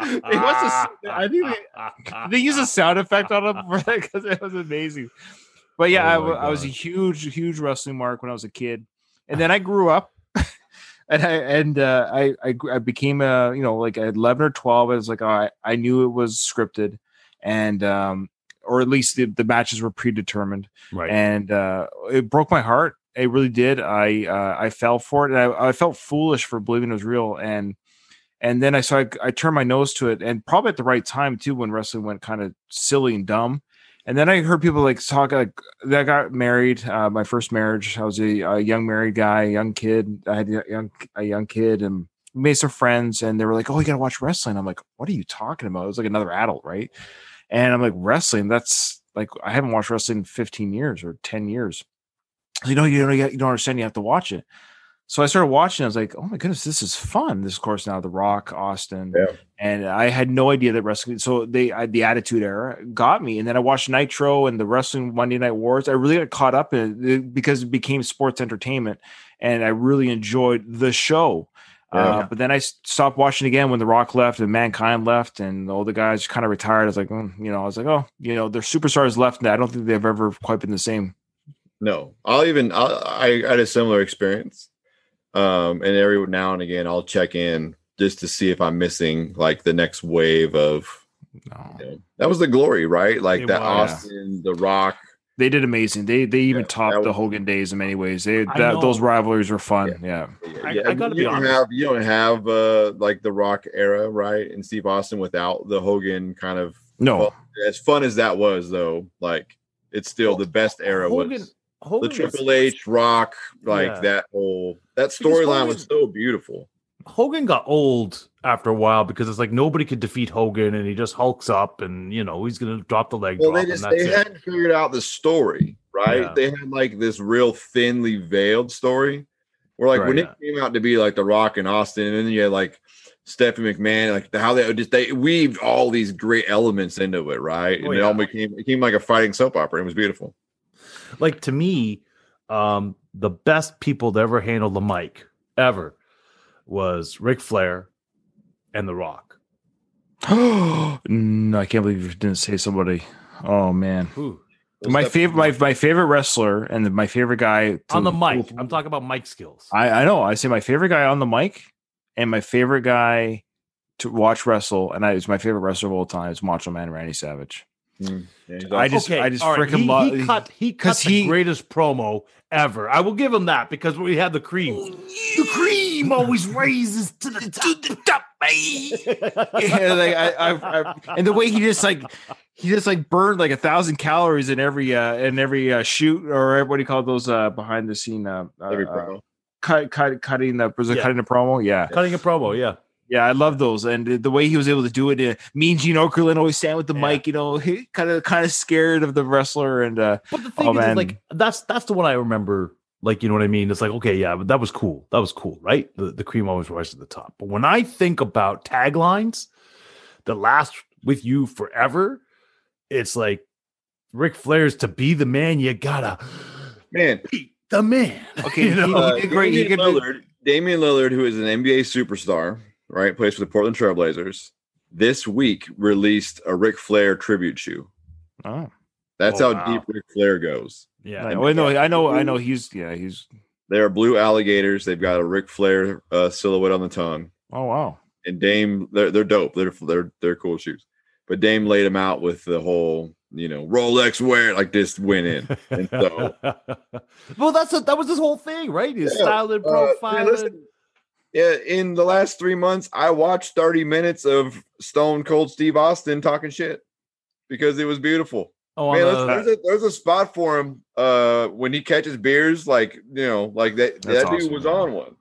They must have- I think they, they use a sound effect on him for that because it was amazing. But yeah, I Oh wa- I, was a huge, huge wrestling mark when I was a kid, and then I grew up, and I and uh, I, I I became a you know like at eleven or twelve. I was like, oh, I I knew it was scripted, and um or at least the, the matches were predetermined, right. and uh, it broke my heart. It really did. I uh, I fell for it, and I, I felt foolish for believing it was real, and and then I saw I, I turned my nose to it, and probably at the right time too, when wrestling went kind of silly and dumb. And then I heard people like talk like that. Got married. Uh, my first marriage. I was a, a young married guy, young kid. I had a young a young kid, and made some friends. And they were like, "Oh, you gotta watch wrestling." I'm like, "What are you talking about?" It was like another adult, right? And I'm like, "Wrestling? That's like I haven't watched wrestling in 15 years or 10 years." So, you know, you don't you don't understand. You have to watch it. So I started watching. I was like, "Oh my goodness, this is fun!" This course now The Rock, Austin, Yeah. and I had no idea that wrestling. So they, I, the Attitude Era, got me. And then I watched Nitro and the Wrestling Monday Night Wars. I really got caught up in it because it became sports entertainment, and I really enjoyed the show. Uh, but then I stopped watching again when The Rock left and Mankind left, and all the guys kind of retired. I was like, mm, you know, I was like, oh, you know, their superstars left, and I don't think they've ever quite been the same. No, I'll even I'll, I had a similar experience. Um, and every now and again, I'll check in just to see if I'm missing like the next wave of. No. You know, that was the glory, right? Like It that was. Austin, The Rock. They did amazing. They they even Yeah, topped that the Hogan days in many ways. They that, those rivalries were fun. Yeah. I- I gotta you be don't honest. have you don't have uh like the Rock era, right? And Steve Austin without the Hogan kind of No. Well, as fun as that was, though, like it's still the best era Hogan, was Hogan the was- Triple H Rock, like Yeah. that whole that storyline was so beautiful. Hogan got old after a while because it's like nobody could defeat Hogan, and he just hulks up, and you know he's gonna drop the leg Well, drop, they just and they it. hadn't figured out the story, right? Yeah. They had like this real thinly veiled story. Where like when Right. it came out to be like the Rock and Austin, and then you had like Stephanie McMahon, like how they just they weaved all these great elements into it, right? Oh, and Oh, it yeah. all became it became like a fighting soap opera. It was beautiful. Like to me, um, the best people to ever handle the mic ever was Ric Flair and The Rock. (gasps) no, I can't believe you didn't say somebody. Oh man. Ooh. my favorite my, my favorite wrestler and my favorite guy to- on the mic. I'm talking about mic skills. I, I know. I say my favorite guy on the mic and my favorite guy to watch wrestle, and I, it's my favorite wrestler of all time is Macho Man Randy Savage. Mm, yeah, I awesome. just I just freaking he, love He cut, he cut 'cause the he- greatest promo ever. I will give him that because we had the cream. The cream always raises to the top. To the top (laughs) yeah, like I, I, I, and the way he just like he just like burned like a thousand calories in every uh in every uh, shoot or what do you call those uh behind the scene uh, uh, Every uh, promo. cut cut cutting the was it Yeah. cutting the promo yeah Cutting a promo, yeah. Yeah I love those and the- the way he was able to do it uh, me and Gene Okerlund always stand with the Yeah. mic you know he kind of kind of scared of the wrestler and uh But the thing Oh, is, is, man. like that's that's the one I remember. Like you know what I mean? It's like okay, yeah, but that was cool. That was cool, right? The the cream always rises to the top. But when I think about taglines that last with you forever, it's like Ric Flair's to be the man. You gotta Man, be the man. Okay, (laughs) You know? he- uh, did great. He Damian could- Lillard, Damian Lillard, who is an NBA superstar, right, plays for the Portland Trailblazers. This week released a Ric Flair tribute shoe. oh That's Oh, how wow. deep Ric Flair goes. yeah. I know I know I know he's yeah he's They are blue alligators. They've got a Ric Flair uh, silhouette on the tongue. oh wow And Dame, they're they're dope. They're they're they're cool shoes. But Dame laid them out with the whole, you know, Rolex wear, like just went in. And so (laughs) well, that's a, that was his whole thing, right? His Yeah, style and uh, profile. man, listen, Yeah, in the last three months, I watched 30 minutes of Stone Cold Steve Austin talking shit because it was beautiful. oh, Man, there's, there's, a, there's a spot for him uh when he catches beers, like you know, like that. That dude was man. on one.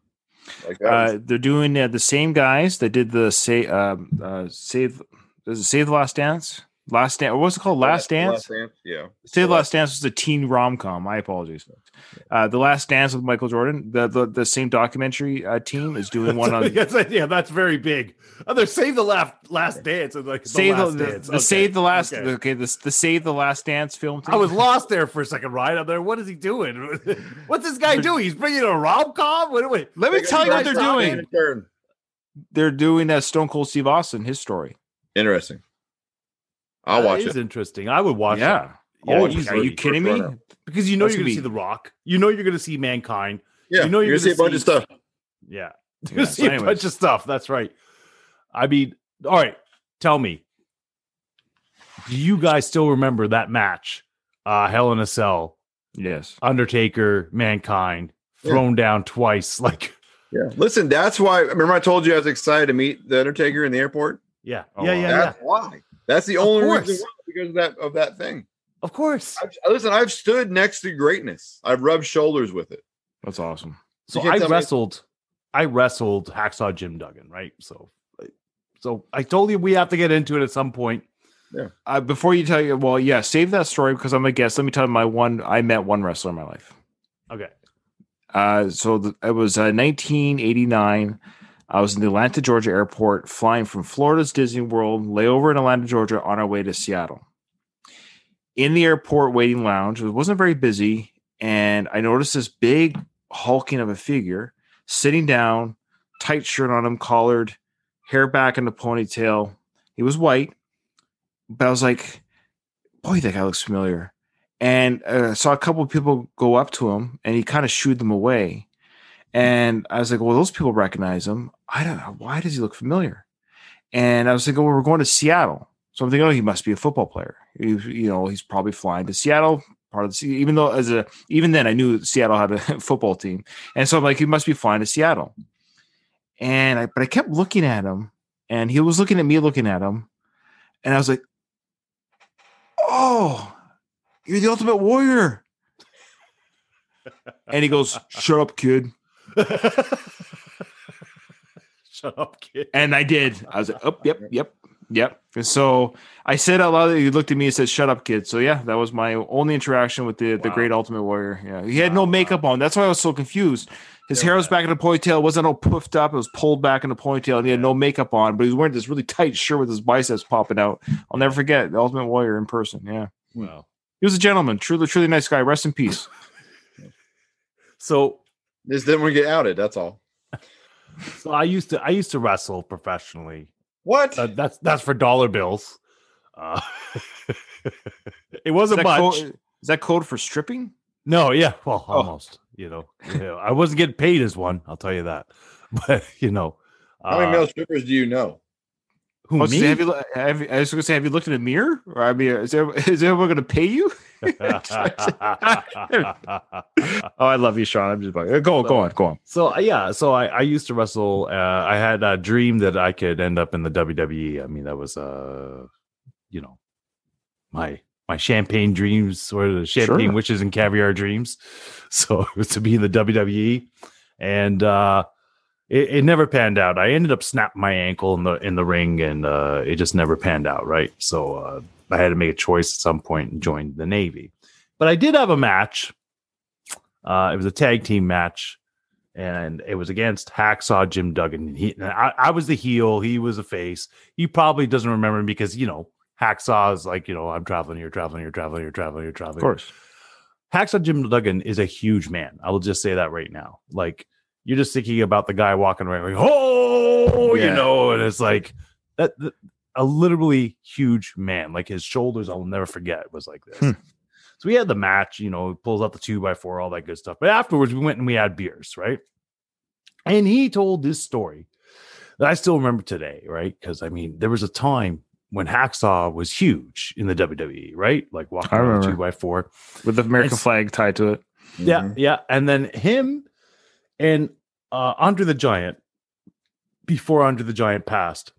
Like was- uh, they're doing uh, the same guys that did the say um uh save does it save the last dance last dance what's it called last dance Last dance, yeah. save the Last Dance was a teen rom com. My apologies. Uh, the Last Dance with Michael Jordan. The the, the same documentary uh, team is doing one on (laughs) Yes, yeah, that's very big. Oh, they're save the last last dance. It's like the Save the, last the, dance. the Okay, Save the Last okay. okay the, the Save the Last Dance film. Team. I was lost there for a second, right? I'm there. What is he doing? (laughs) What's this guy doing? He's bringing a rom com. Wait, wait. Let me tell you what they're doing. They're doing that Stone Cold Steve Austin his story. Interesting. I'll That watch is it. interesting. I would watch. Yeah. Yeah, oh, are you kidding me? runner. because you know That's you're gonna going to see The Rock. You know you're going to see Mankind. Yeah, You know you're you're gonna see a bunch of stuff. Yeah, (laughs) Yeah, you so see a bunch of stuff. That's right. I mean, all right. Tell me, do you guys still remember that match? Uh, Hell in a Cell, Yes. Undertaker, Mankind, Yeah. thrown down twice. (laughs) Like, Yeah. Listen, that's why. Remember, I told you I was excited to meet the Undertaker in the airport. yeah, Oh, yeah, yeah, yeah. That's why. That's the Of only course. reason why, because of that of that thing. Of course. I've, listen, I've stood next to greatness. I've rubbed shoulders with it. That's awesome. So I tell me- wrestled, I wrestled Hacksaw Jim Duggan, right? So, so I told you we have to get into it at some point. Uh, before you tell you, well, yeah, save that story because I'm a guest. Let me tell you my one. I met one wrestler in my life. Okay. Uh, so the, it was uh, 1989. I was in the Atlanta, Georgia airport, flying from Florida's Disney World, layover in Atlanta, Georgia, on our way to Seattle. In the airport waiting lounge, it wasn't very busy, and I noticed this big hulking of a figure sitting down, tight shirt on him, collared, hair back in the ponytail. He was white, but I was like, "Boy, that guy looks familiar." And uh, saw a couple of people go up to him, and he kind of shooed them away. And I was like, well, those people recognize him. I don't know. Why does he look familiar? And I was thinking, well, we're going to Seattle. So I'm thinking, oh, he must be a football player. He, you know, he's probably flying to Seattle, part of the even though as a even then I knew Seattle had a (laughs) football team, and so I'm like, he must be flying to Seattle. And I but I kept looking at him, and he was looking at me, looking at him, and I was like, "Oh, you're the Ultimate Warrior." And he goes, "Shut up, kid." (laughs) Shut up, kid. And I did. I was like, "Oh, yep, yep, yep." And so I said out loud. He looked at me and said, "Shut up, kid." So yeah, that was my only interaction with the the great Ultimate Warrior. Yeah, he had no Wow. makeup on. That's why I was so confused. His hair was back in a ponytail. It wasn't all puffed up. It was pulled back in a ponytail, and he had no makeup on. But he was wearing this really tight shirt with his biceps popping out. I'll never forget the Ultimate Warrior in person. Yeah, Wow. he was a gentleman, truly, truly nice guy. Rest in peace. (laughs) So Just didn't want to get outed. That's all. so I used to I used to wrestle professionally. What? Uh, that's that's for dollar bills. Uh, (laughs) it Is wasn't that, much. code, is that code for stripping? No, yeah, well, Oh. almost. You know, Yeah, I wasn't getting paid as one. I'll tell you that. (laughs) But you know, How many uh, male strippers do you know? who Oh, so me? have you, have you, I was going to say, have you looked in the mirror? Or I mean, is, there, (laughs) is anyone going to pay you? Oh, I love you, Sean. I'm just like, go, on go on, go on. so uh, yeah, so I, I used to wrestle. Uh, I had a dream that I could end up in the WWE. I mean, that was uh, you know, my my champagne dreams or the champagne Sure. witches and caviar dreams. So (laughs) it was to be in the WWE, and uh, it, it never panned out. I ended up snapping my ankle in the in the ring, and uh, it just never panned out. Right, so uh, I had to make a choice at some point and join the Navy. But I did have a match. Uh, it was a tag team match, and it was against Hacksaw Jim Duggan. He, and I, I was the heel, he was the face. He probably doesn't remember me because you know Hacksaw is like you know I'm traveling here, traveling here, traveling here, traveling here, traveling. Of course. Hacksaw Jim Duggan is a huge man. I will just say that right now. Like you're just thinking about the guy walking around like, oh, you know, and it's like that, that- a literally huge man. Like his shoulders, I'll never forget, was like this. Hmm. So we had the match, you know, pulls out the two by four, all that good stuff. But afterwards, we went and we had beers, right? And he told this story that I still remember today, right? Because I mean, there was a time when Hacksaw was huge in the WWE, right? Like walking I around the two by four. With the American It's- flag tied to it. Yeah, Mhm. yeah. And then him and uh Andre the Giant, before Andre the Giant passed,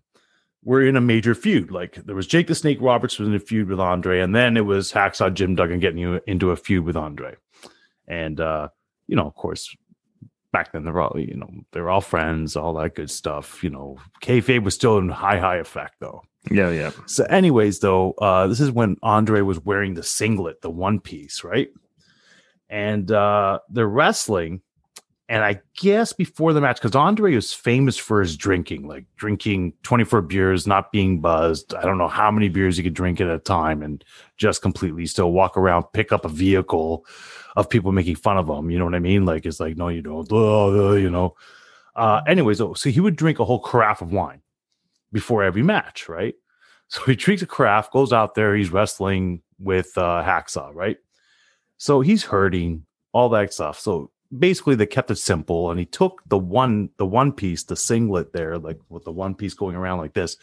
were in a major feud. Like there was Jake the Snake Roberts was in a feud with Andre, and then it was Hacksaw Jim Duggan getting you into a feud with Andre. And uh, you know, of course, back then they're all, you know, they're all friends, all that good stuff. You know, kayfabe was still in high, high effect though. Yeah, yeah. So, anyways, though, uh, this is when Andre was wearing the singlet, the one piece, right? And uh, they're wrestling. And I guess before the match, because Andre was famous for his drinking, like drinking 24 beers, not being buzzed. I don't know how many beers he could drink at a time and just completely still walk around, pick up a vehicle of people making fun of him. You know what I mean? Like, it's like, no, you don't, you know. Uh, anyways, oh, so he would drink a whole carafe of wine before every match, right? So he drinks a craft, goes out there, he's wrestling with uh, Hacksaw, right? So he's hurting, all that stuff. So basically they kept it simple and he took the one the one piece, the singlet there, like with the one piece going around like this,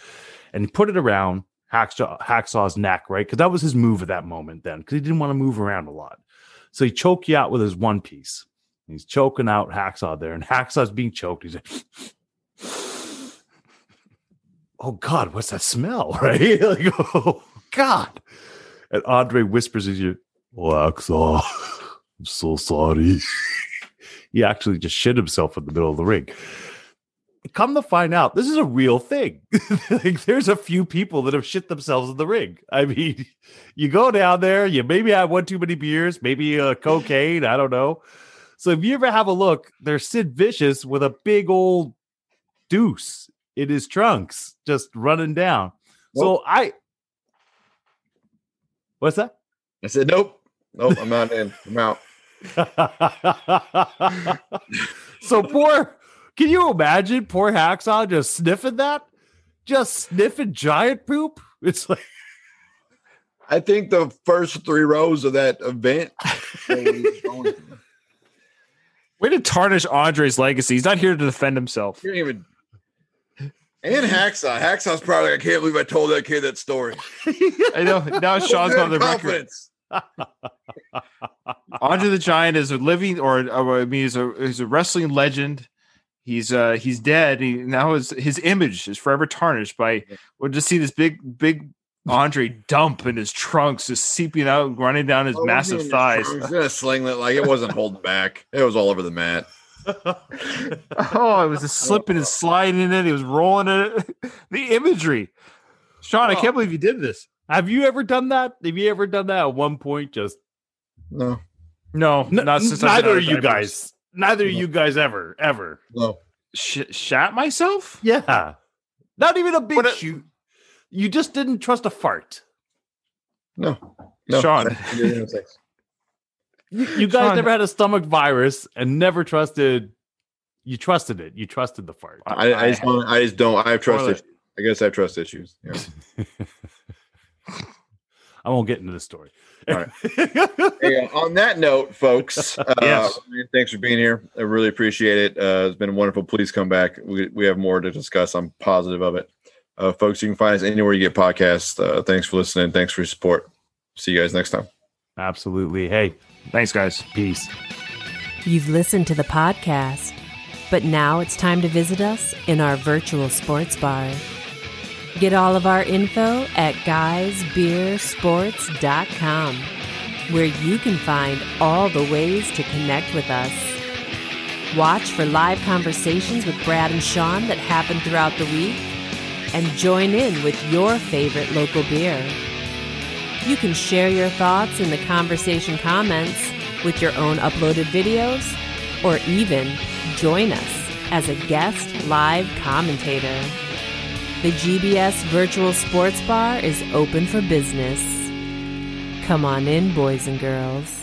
and he put it around Hacksaw, Hacksaw's neck, right? Because that was his move at that moment then, because he didn't want to move around a lot. So he choked you out with his one piece. He's choking out Hacksaw there, and Hacksaw's being choked. He's like, (laughs) oh God, what's that smell? (laughs) Right? (laughs) like, oh God. And Andre whispers in you oh Hacksaw, I'm so sorry. He actually just shit himself in the middle of the ring. Come to find out, this is a real thing. (laughs) like, there's a few people that have shit themselves in the ring. I mean, (laughs) you go down there, you maybe have one too many beers, maybe uh, cocaine, I don't know. So if you ever have a look, there's Sid Vicious with a big old deuce in his trunks, just running down. So I, what's that? I said, nope, nope, I'm not in. I'm out. So poor, can you imagine poor Hacksaw just sniffing that? Just sniffing giant poop? It's like, I think the first three rows of that event. what he was going through. Way to tarnish Andre's legacy. He's not here to defend himself. You didn't even. And Hacksaw. Hacksaw's probably like, I can't believe I told that kid that story. I know. Now Sean's on the record. confidence. Andre the Giant is a living, or, or I mean, he's a he's a wrestling legend. He's uh he's dead. He now his his image is forever tarnished by we'll just see this big big Andre dump in his trunks, just seeping out, and running down his massive thighs. He was in a singlet, like it wasn't holding back. It was all over the mat. (laughs) oh, it was just slipping and sliding in it. He was rolling in it. (laughs) The imagery, Sean, I can't believe you did this. Have you ever done that? Have you ever done that at one point? Just No, No, N- not since I've neither been of you guys. Neither of you guys ever, ever. no. Sh- shat myself. Yeah, not even a big What a- shoot. You just didn't trust a fart. No. No. Sean. You, you guys Sean. never had a stomach virus and never trusted. You trusted it. You trusted the fart. I, I just don't. I just don't. I have trust Toilet. issues. I guess I have trust issues. Yeah. (laughs) I won't get into the story. All right. (laughs) Hey, uh, on that note, folks, (laughs) uh, Yes. Thanks for being here. I really appreciate it. Uh, it's been wonderful. Please come back. We, we have more to discuss. I'm positive of it. Uh, folks, you can find us anywhere you get podcasts. Uh, thanks for listening. Thanks for your support. See you guys next time. Absolutely. Hey, Thanks, guys. peace. You've listened to the podcast, but now it's time to visit us in our virtual sports bar. Get all of our info at guysbeersports.com, where you can find all the ways to connect with us. Watch for live conversations with Brad and Sean that happen throughout the week, and join in with your favorite local beer. You can share your thoughts in the conversation comments with your own uploaded videos, or even join us as a guest live commentator. The GBS Virtual Sports Bar is open for business. Come on in, boys and girls.